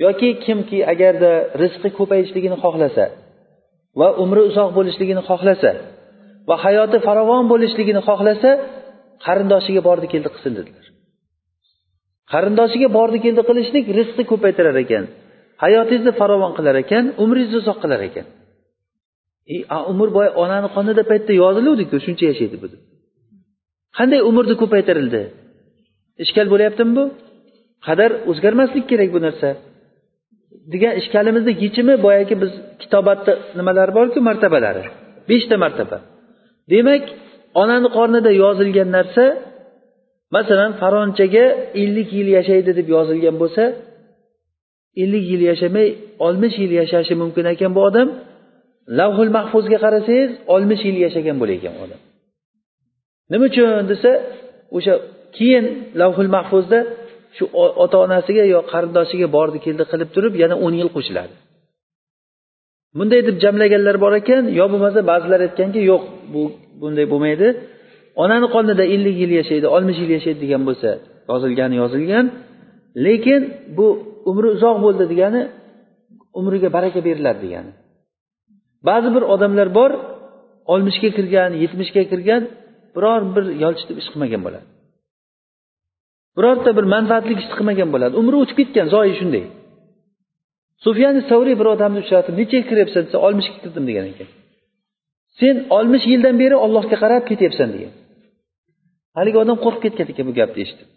Yoki kimki agarda rizqi ko'payishligini xohlasa va umri uzoq bo'lishligini xohlasa va hayoti farovon bo'lishligini xohlasa qarindoshiga bordi keldi qilsin dedilar. Qarindoshiga bordi keldi qilishlik rizqni ko'paytirar ekan hayotingizni farovon qilar ekan umringizni uzoq qilar ekan. E, umr boya onani qonida paytda yoziluvdiku shuncha yashaydi bu qanday umrni ko'paytirildi? Ishkal bo'lyaptimi bu? Qadar o'zgarmaslik kerak bu narsa. Degan ishkalimizni yechimi boyagi biz kitobatda nimalar borku martabalari. Beshta martaba. Demak onani qornida yozilgan narsa masalan falonchaga ellik yil yashaydi deb yozilgan bo'lsa ellik yil yashamay oltmish yil yashashi mumkin ekan bu odam. Lavhul mahfuzga qarasangiz oltmish yil yashagan bo'lar ekan odam. Nima uchun desa o'sha keyin lavhul mahfuzda shu ota onasiga yo qarindoshiga bordi keldi qilib turib yana o'n yil qo'shiladi. Bunday deb jamlaganlar bor ekan yo bo'lmasa ba'zilar aytganki yo'q bu bunday bo'lmaydi. Onani qonida ellik yil yashaydi oltmish yil yashaydi degan bo'lsa yozilgani yozilgan. Lekin bu umri uzoq bo'ldi degani umriga baraka beriladi degani. Ba'zi bir odamlar bor oltmishga kirgan yetmishga kirgan biror bir yolchitib ish qilmagan bo'ladi. Birorta bir manfaatli ishni qilmagan bo'ladi. Umri o'tib ketgan zoyi shunday. Sufyani savriy bir odamni uchratib nechaga kiryapsan? desa oltmishga kirdim degan ekan. Sen oltmish yildan beri ollohga qarab ketyapsan degan. Haligi odam qo'rqib ketgan ekan bu gapni eshitib.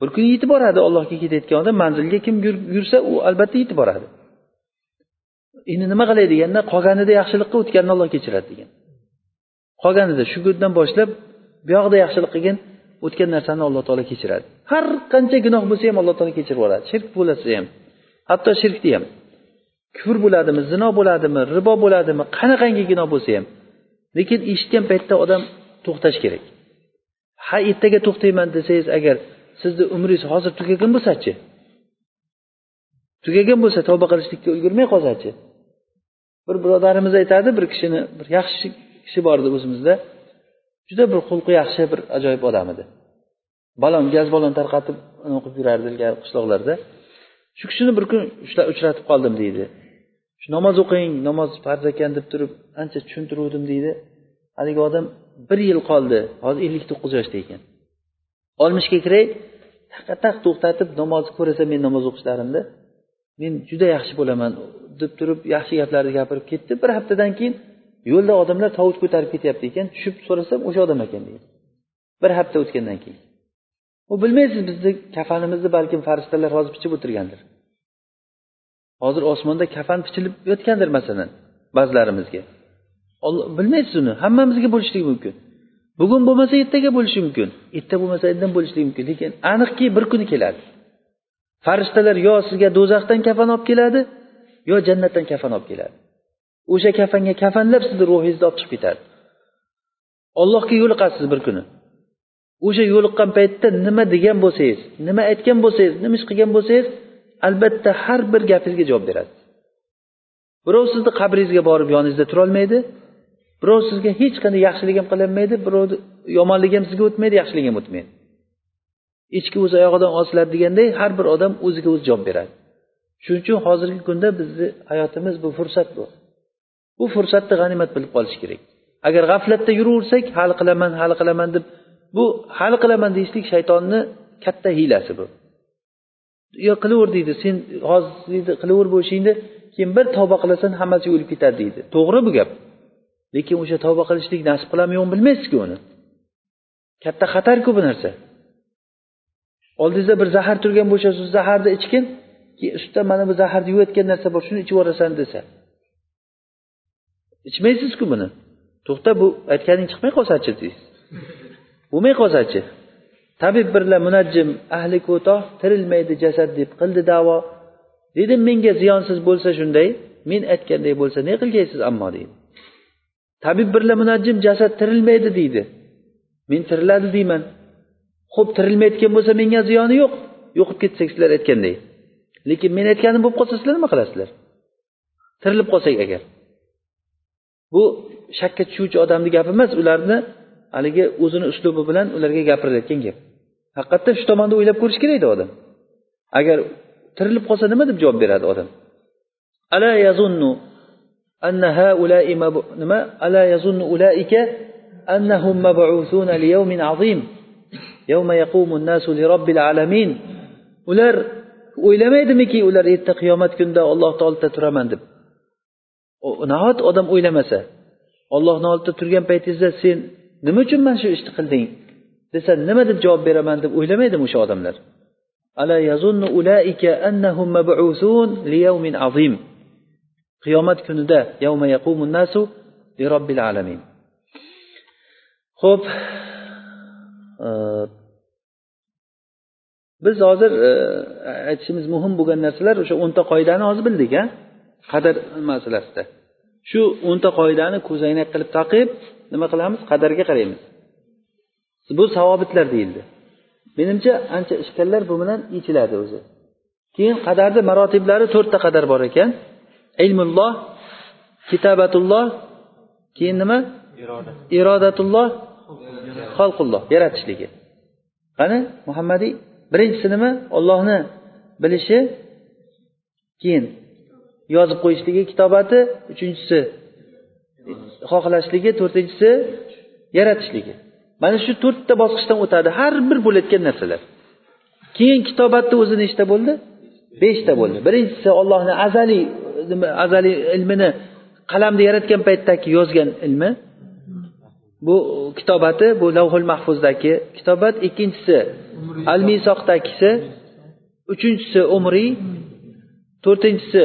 Bir kuni yetib boradi ollohga ketayotgan odam manzilga kim yursa u albatta yetib boradi. Endi nima qilay? deganda qolganida yaxshilikqa o'tganini olloh kechiradi degan. Qolganida shu kundan boshlab buyog'ida yaxshilik qilgin o'tgan narsani alloh taolo kechiradi. Har qancha gunoh bo'lsa ham alloh taolo kechirib yuboradi. Shirk bo'lsa ham hatto shirkni ham. Kufr bo'ladimi zino bo'ladimi ribo bo'ladimi qanaqangi gunoh bo'lsa ham. Lekin eshitgan paytda odam to'xtash kerak. Ha ertaga to'xtayman desangiz agar sizni umringiz hozir tugagan bo'lsachi? Tugagan bo'lsa tavba qilishlikka ulgurmay qolsachi? Bir birodarimiz aytadi bir kishini bir yaxshi kishi bor edi o'zimizda. Juda bir xulqi yaxshi bir ajoyib odam edi. Balon gaz balon tarqatib o'qib yurardi ilgari qishloqlarda. Shu kishini bir kun uchratib qoldim deydi. Shu namoz o'qing namoz farz ekan deb turib ancha tushuntiruvdim deydi. Haligi odam bir yil qoldi. Hozir ellik to'qqiz yoshda ekan. Oltmishga kiray taqataq to'xtatib namozni ko'rasa men namoz o'qishlarimni men juda yaxshi bo'laman deb turib yaxshi gaplarni gapirib ketdi. Bir haftadan keyin yo'lda odamlar tovush ko'tarib ketyapti ekan tushib so'rasam o'sha odam ekan deydi bir hafta o'tgandan keyin. U bilmaysiz bizni kafanimizni balkim farishtalar hozir pichib o'tirgandir. Hozir osmonda kafan pichilib yotgandir masalan ba'zilarimizga. Bilmaysiz uni hammamizga bo'lishligi mumkin. Bugun bo'lmasa ertaga bo'lishi mumkin erta bo'lmasa indin bo'lishligi mumkin lekin aniqki bir kuni keladi. Farishtalar yo sizga do'zaxdan kafan olib keladi yo jannatdan kafan olib keladi. O'sha kafanga kafanlab sizni ruhingizni olib chiqib ketadi. Ollohga yo'liqasiz bir kuni. O'sha yo'liqqan paytda nima degan bo'lsangiz nima aytgan bo'lsangiz nima ish qilgan bo'lsangiz albatta har bir gapingizga javob beradi birov sizni qabringizga borib yoningizda turolmaydi birov sizga hech qanday yaxshilik ham qilolmaydi birovni yomonligi ham sizga o'tmaydi yaxshilik ham o'tmaydi. Echki o'z oyog'idan osiladi deganday har bir odam o'ziga o'zi javob beradi. Shuning uchun hozirgi kunda bizni hayotimiz bu fursat bu. Bu fursatni g'animat bilib qolish kerak. Agar g'aflatda yuraversak hali qilaman hali qilaman deb bu hali qilaman deyishlik shaytonni katta hiylasi bu. Yo qilaver deydi sen hozir deydi qilaver bu ishingni keyin bir tavba qilasan hammasi o'lib ketadi deydi. To'g'ri bu gap. Lekin o'sha tavba qilishlik nasib qiladimi yo'qmi bilmaysizku uni. Katta xatarku bu narsa. Oldingizda bir zahar turgan bo'lsa shu zaharni ichgin keyin ustidan mana bu zaharni yuvayotgan narsa bor shuni ichib yuborasan desa. Ichmaysizku buni. To'xta bu aytganing chiqmay qolsachi deysiz bo'lmay qolsachi? Tabib birla munajjim ahli ko'toh tirilmaydi jasad deb qildi davo. Dedim menga ziyonsiz bo'lsa shunday men aytganday bo'lsa ne qilgaysiz ammo deydi tabib birla munajjim jasad tirilmaydi deydi. Men tiriladi deyman. Ho'p tirilmayotgan bo'lsa menga ziyoni yo'q. Yo'qib ketsak sizlar aytganday. Lekin men aytganim bo'lib qolsa sizlar nima qilasizlar? Tirilib qolsak agar. Bu shakka tushuvchi odamni gapi emas ularni haligi o'zini uslubi bilan ularga gapirilayotgan gap. Haqiqatda shu tomonda o'ylab ko'rish kerakda odam. Agar tirilib qolsa nima deb javob beradi odam? Ala yazunnu anna haula'i nima? Ala yazunnu ulaika annahum mab'uthuna liyawmin azim. Yawma yaqumu an-nasu li robbil alamin. Ular o'ylamaydimiki ular erta qiyomat kunida alloh oldida turaman deb. Nahot odam o'ylamasa ollohni oldida turgan paytingizda sen nima uchun mana shu ishni qilding desa nima deb javob beraman deb o'ylamaydimi o'sha odamlar. Qiyomat kunida ho'p e, biz hozir e, aytishimiz muhim bo'lgan narsalar o'sha o'nta qoidani hozir bildik a qadar masalasida. Shu o'nta qoidani ko'zoynak qilib taqib nima qilamiz? Qadarga qaraymiz. Bu savobitlar deyildi. Menimcha ancha ishkallar bu bilan yechiladi o'zi. Keyin qadarni marotiblari to'rtta qadar bor ekan. Ilmulloh kitabatulloh keyin nima? Irodatulloh xalqulloh yaratishligi qani? Muhammadiy birinchisi nima? Ollohni bilishi keyin yozib qo'yishligi kitobati uchinchisi xohlashligi to'rtinchisi yaratishligi. Mana shu to'rtta bosqichdan o'tadi har bir bo'layotgan narsalar. Keyin kitobatni o'zi nechta bo'ldi? Beshta bo'ldi. Birinchisi ollohni azaliy azaliy ilmini qalamni yaratgan paytdagi yozgan ilmi. Bu kitobati bu lavhul mahfuzdagi kitobat. Ikkinchisi al misoqdagisi uchinchisi umriy to'rtinchisi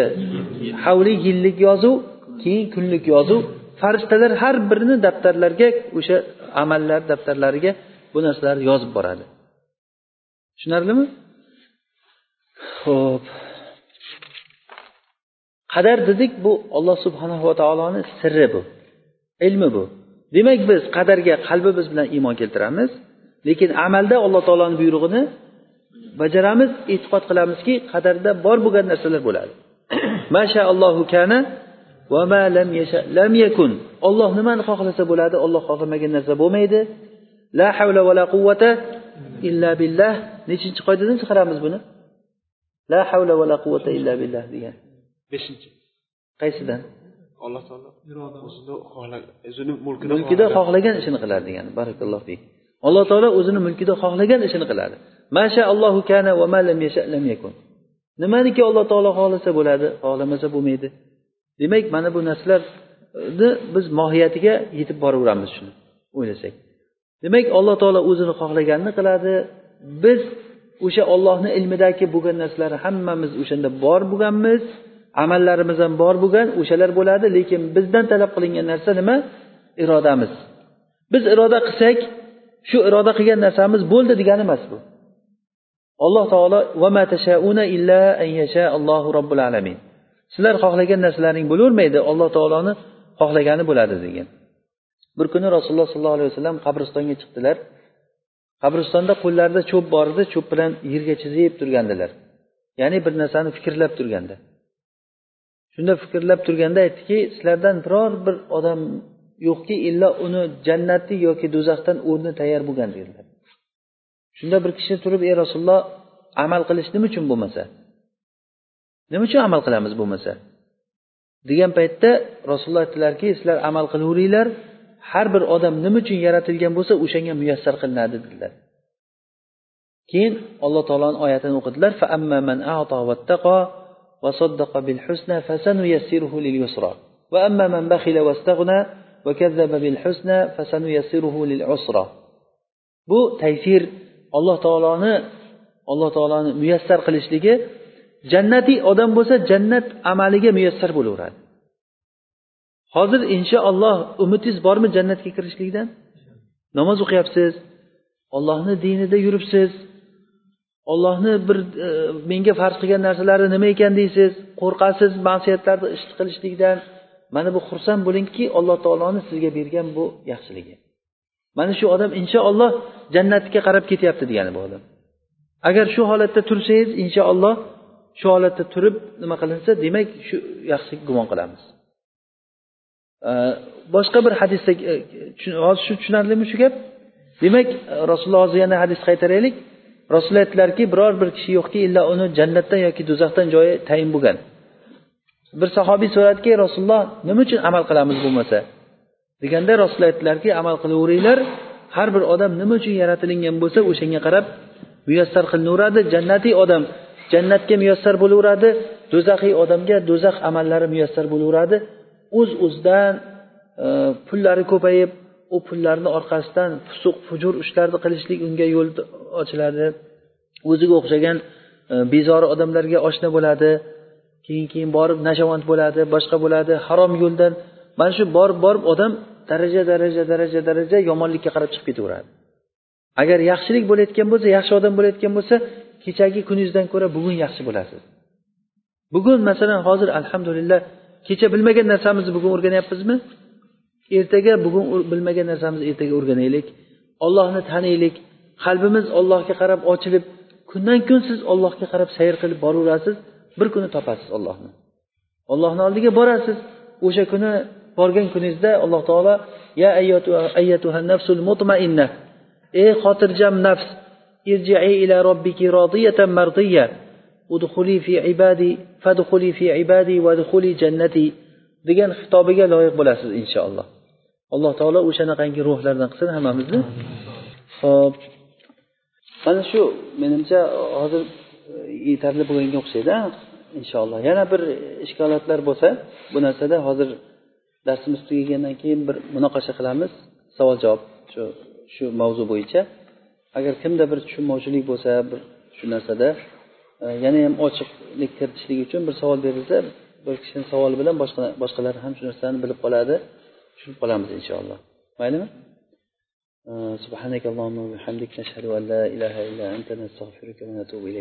havli yillik yozuv keyin kunlik yozuv. Farishtalar har birini daftarlarga o'sha amallar daftarlariga bu narsalarni yozib boradi. Tushunarlimi? Ho'p qadar dedik bu alloh subhanava taoloni sirri bu ilmi bu. Demak biz qadarga qalbimiz bilan iymon keltiramiz lekin amalda alloh taoloni buyrug'ini bajaramiz e'tiqod qilamizki qadarda bor bo'lgan narsalar bo'ladi. Mashaallohu kana va ma lam yasha lam yakun. Olloh nimani xohlasa bo'ladi? Olloh xohlamagan narsa bo'lmaydi. La havla va la quvvata illa billah. Nechinchi qoidadan chiqaramiz buni? La havla va la quvvata illa billah degan. Beshinchi. Qaysidan? Alloh taolo o'zini mulkida xohlagan. ishini qiladi degani barakalloh fik. Alloh taolo o'zini mulkida xohlagan ishini qiladi masha allohu kana va ma lam yasha lam yakun. Nimaniki alloh taolo xohlasa bo'ladi xohlamasa bo'lmaydi. Demak mana bu narsalarni biz mohiyatiga yetib boraveramiz shuni o'ylasak. Demak alloh taolo o'zini xohlaganini qiladi. Biz o'sha ollohni ilmidagi bo'lgan narsalar hammamiz o'shanda bor bo'lganmiz amallarimiz ham bor bo'lgan o'shalar bo'ladi lekin bizdan talab qilingan narsa nima? Irodamiz. Biz iroda qilsak shu iroda qilgan narsamiz bo'ldi degani emas bu. Alloh taolo sizlar xohlagan narsalaring bo'lavermaydi alloh taoloni xohlagani bo'ladi degan. Bir kuni rasululloh sollallohu alayhi vasallam qabristonga chiqdilar. Qabristonda qo'llarida cho'p bor edi cho'p bilan yerga chizib turgandilar. Ya'ni bir narsani fikrlab turganda. Shunda fikrlab turganda aytdiki sizlardan biror bir odam yo'qki illo uni jannatni yoki do'zaxdan o'rni tayyor bo'lgan dedilar. shunda bir kishi turib ey rasululloh amal qilish nima uchun bo'lmasa nima uchun amal qilamiz bo'lmasa degan paytda rasululloh aytdilarki sizlar amal qilaveringlar har bir odam nima uchun yaratilgan bo'lsa o'shanga muyassar qilinadi dedilar keyin alloh taoloni oyatini o'qidilar وصدق بالحسنى فسنيسره لليسرى وأما من بخل واستغنى وكذب بالحسنى فسنيسره للعسرى bu taysir alloh taoloni alloh taoloni muyassar qilishligi jannatiy odam bo'lsa jannat amaliga muyassar bo'laveradi. Hozir inshaalloh umidingiz bormi jannatga kirishlikdan? Namoz o'qiyapsiz ollohni dinida yuribsiz ollohni bir e, menga farz qilgan narsalari nima ekan deysiz qo'rqasiz masiyatlarni ish qilishlikdan mana bu xursand bo'lingki alloh taoloni sizga bergan bu yaxshiligi. Mana shu odam inshaalloh jannatga qarab ketyapti degani bu odam. Agar shu holatda tursangiz inshaalloh shu holatda turib nima qilinsa demak shu yaxshi gumon qilamiz. Boshqa bir hadisda e, hozir shu tushunarlimi shu gap? Demak rasululloh hozir yana hadis qaytaraylik. Rasululloh aytdilarki biror bir kishi yo'qki illa uni jannatdan yoki do'zaxdan joyi tayin bo'lgan. Bir sahobiy so'radiki rasululloh nima uchun amal qilamiz bo'lmasa? Deganda rasululloh aytdilarki amal qilaveringlar. Har bir odam nima uchun yaratilingan bo'lsa o'shanga qarab muyassar qilinaveradi jannatiy odam jannatga muyassar bo'laveradi do'zaxiy odamga do'zax amallari muyassar bo'laveradi. O'z uz o'zidan e, pullari ko'payib u pullarni orqasidan fusuq fujur ishlarni qilishlik unga yo'l ochiladi. O'ziga o'xshagan e, bezori odamlarga oshna bo'ladi keyin keyin borib nashavand bo'ladi boshqa bo'ladi harom yo'ldan. Mana shu borib borib odam daraja daraja daraja daraja yomonlikka qarab chiqib ketaveradi. Agar yaxshilik bo'layotgan bo'lsa yaxshi odam bo'layotgan bo'lsa kechagi kuningizdan ko'ra bugun yaxshi bo'lasiz. Bugun masalan hozir alhamdulillah kecha bilmagan narsamizni bugun o'rganyapmizmi? Ertaga bugun bilmagan narsamizni ertaga o'rganaylik. Ollohni taniylik. Qalbimiz ollohga qarab ochilib kundan kun siz ollohga qarab sayr qilib boraverasiz bir kuni topasiz ollohni ollohni oldiga borasiz. O'sha kuni borgan kuningizda alloh taolo ya ayyatuha nafsul mutmainna ey xotirjam nafs irji'i ila robbiki rodiyatan mardiya udxuli fi ibadi fadxuli fi ibadi vadxuli jannati degan xitobiga loyiq bo'lasiz inshaalloh. Alloh taolo o'shanaqangi ruhlardan qilsin hammamizni. Ho'p mana shu menimcha hozir yetarli bo'lganga o'xshaydi inshaalloh. Yana bir ishkolatlar bo'lsa bu narsada hozir darsimiz tugagandan keyin bir munoqasha qilamiz savol javob shu shu mavzu bo'yicha agar kimda bir tushunmovchilik bo'lsa bir shu narsada e, yana ham ochiqlik kiritishlik uchun bir savol berilsa bir kishini savoli bilan boshqa boshqalar ham shu narsani bilib qoladi tushunib qolamiz inshaalloh maylimi سبحانك اللهم وبحمدك نشهد أن لا إله إلا أنت نستغفرك ونتوب إليك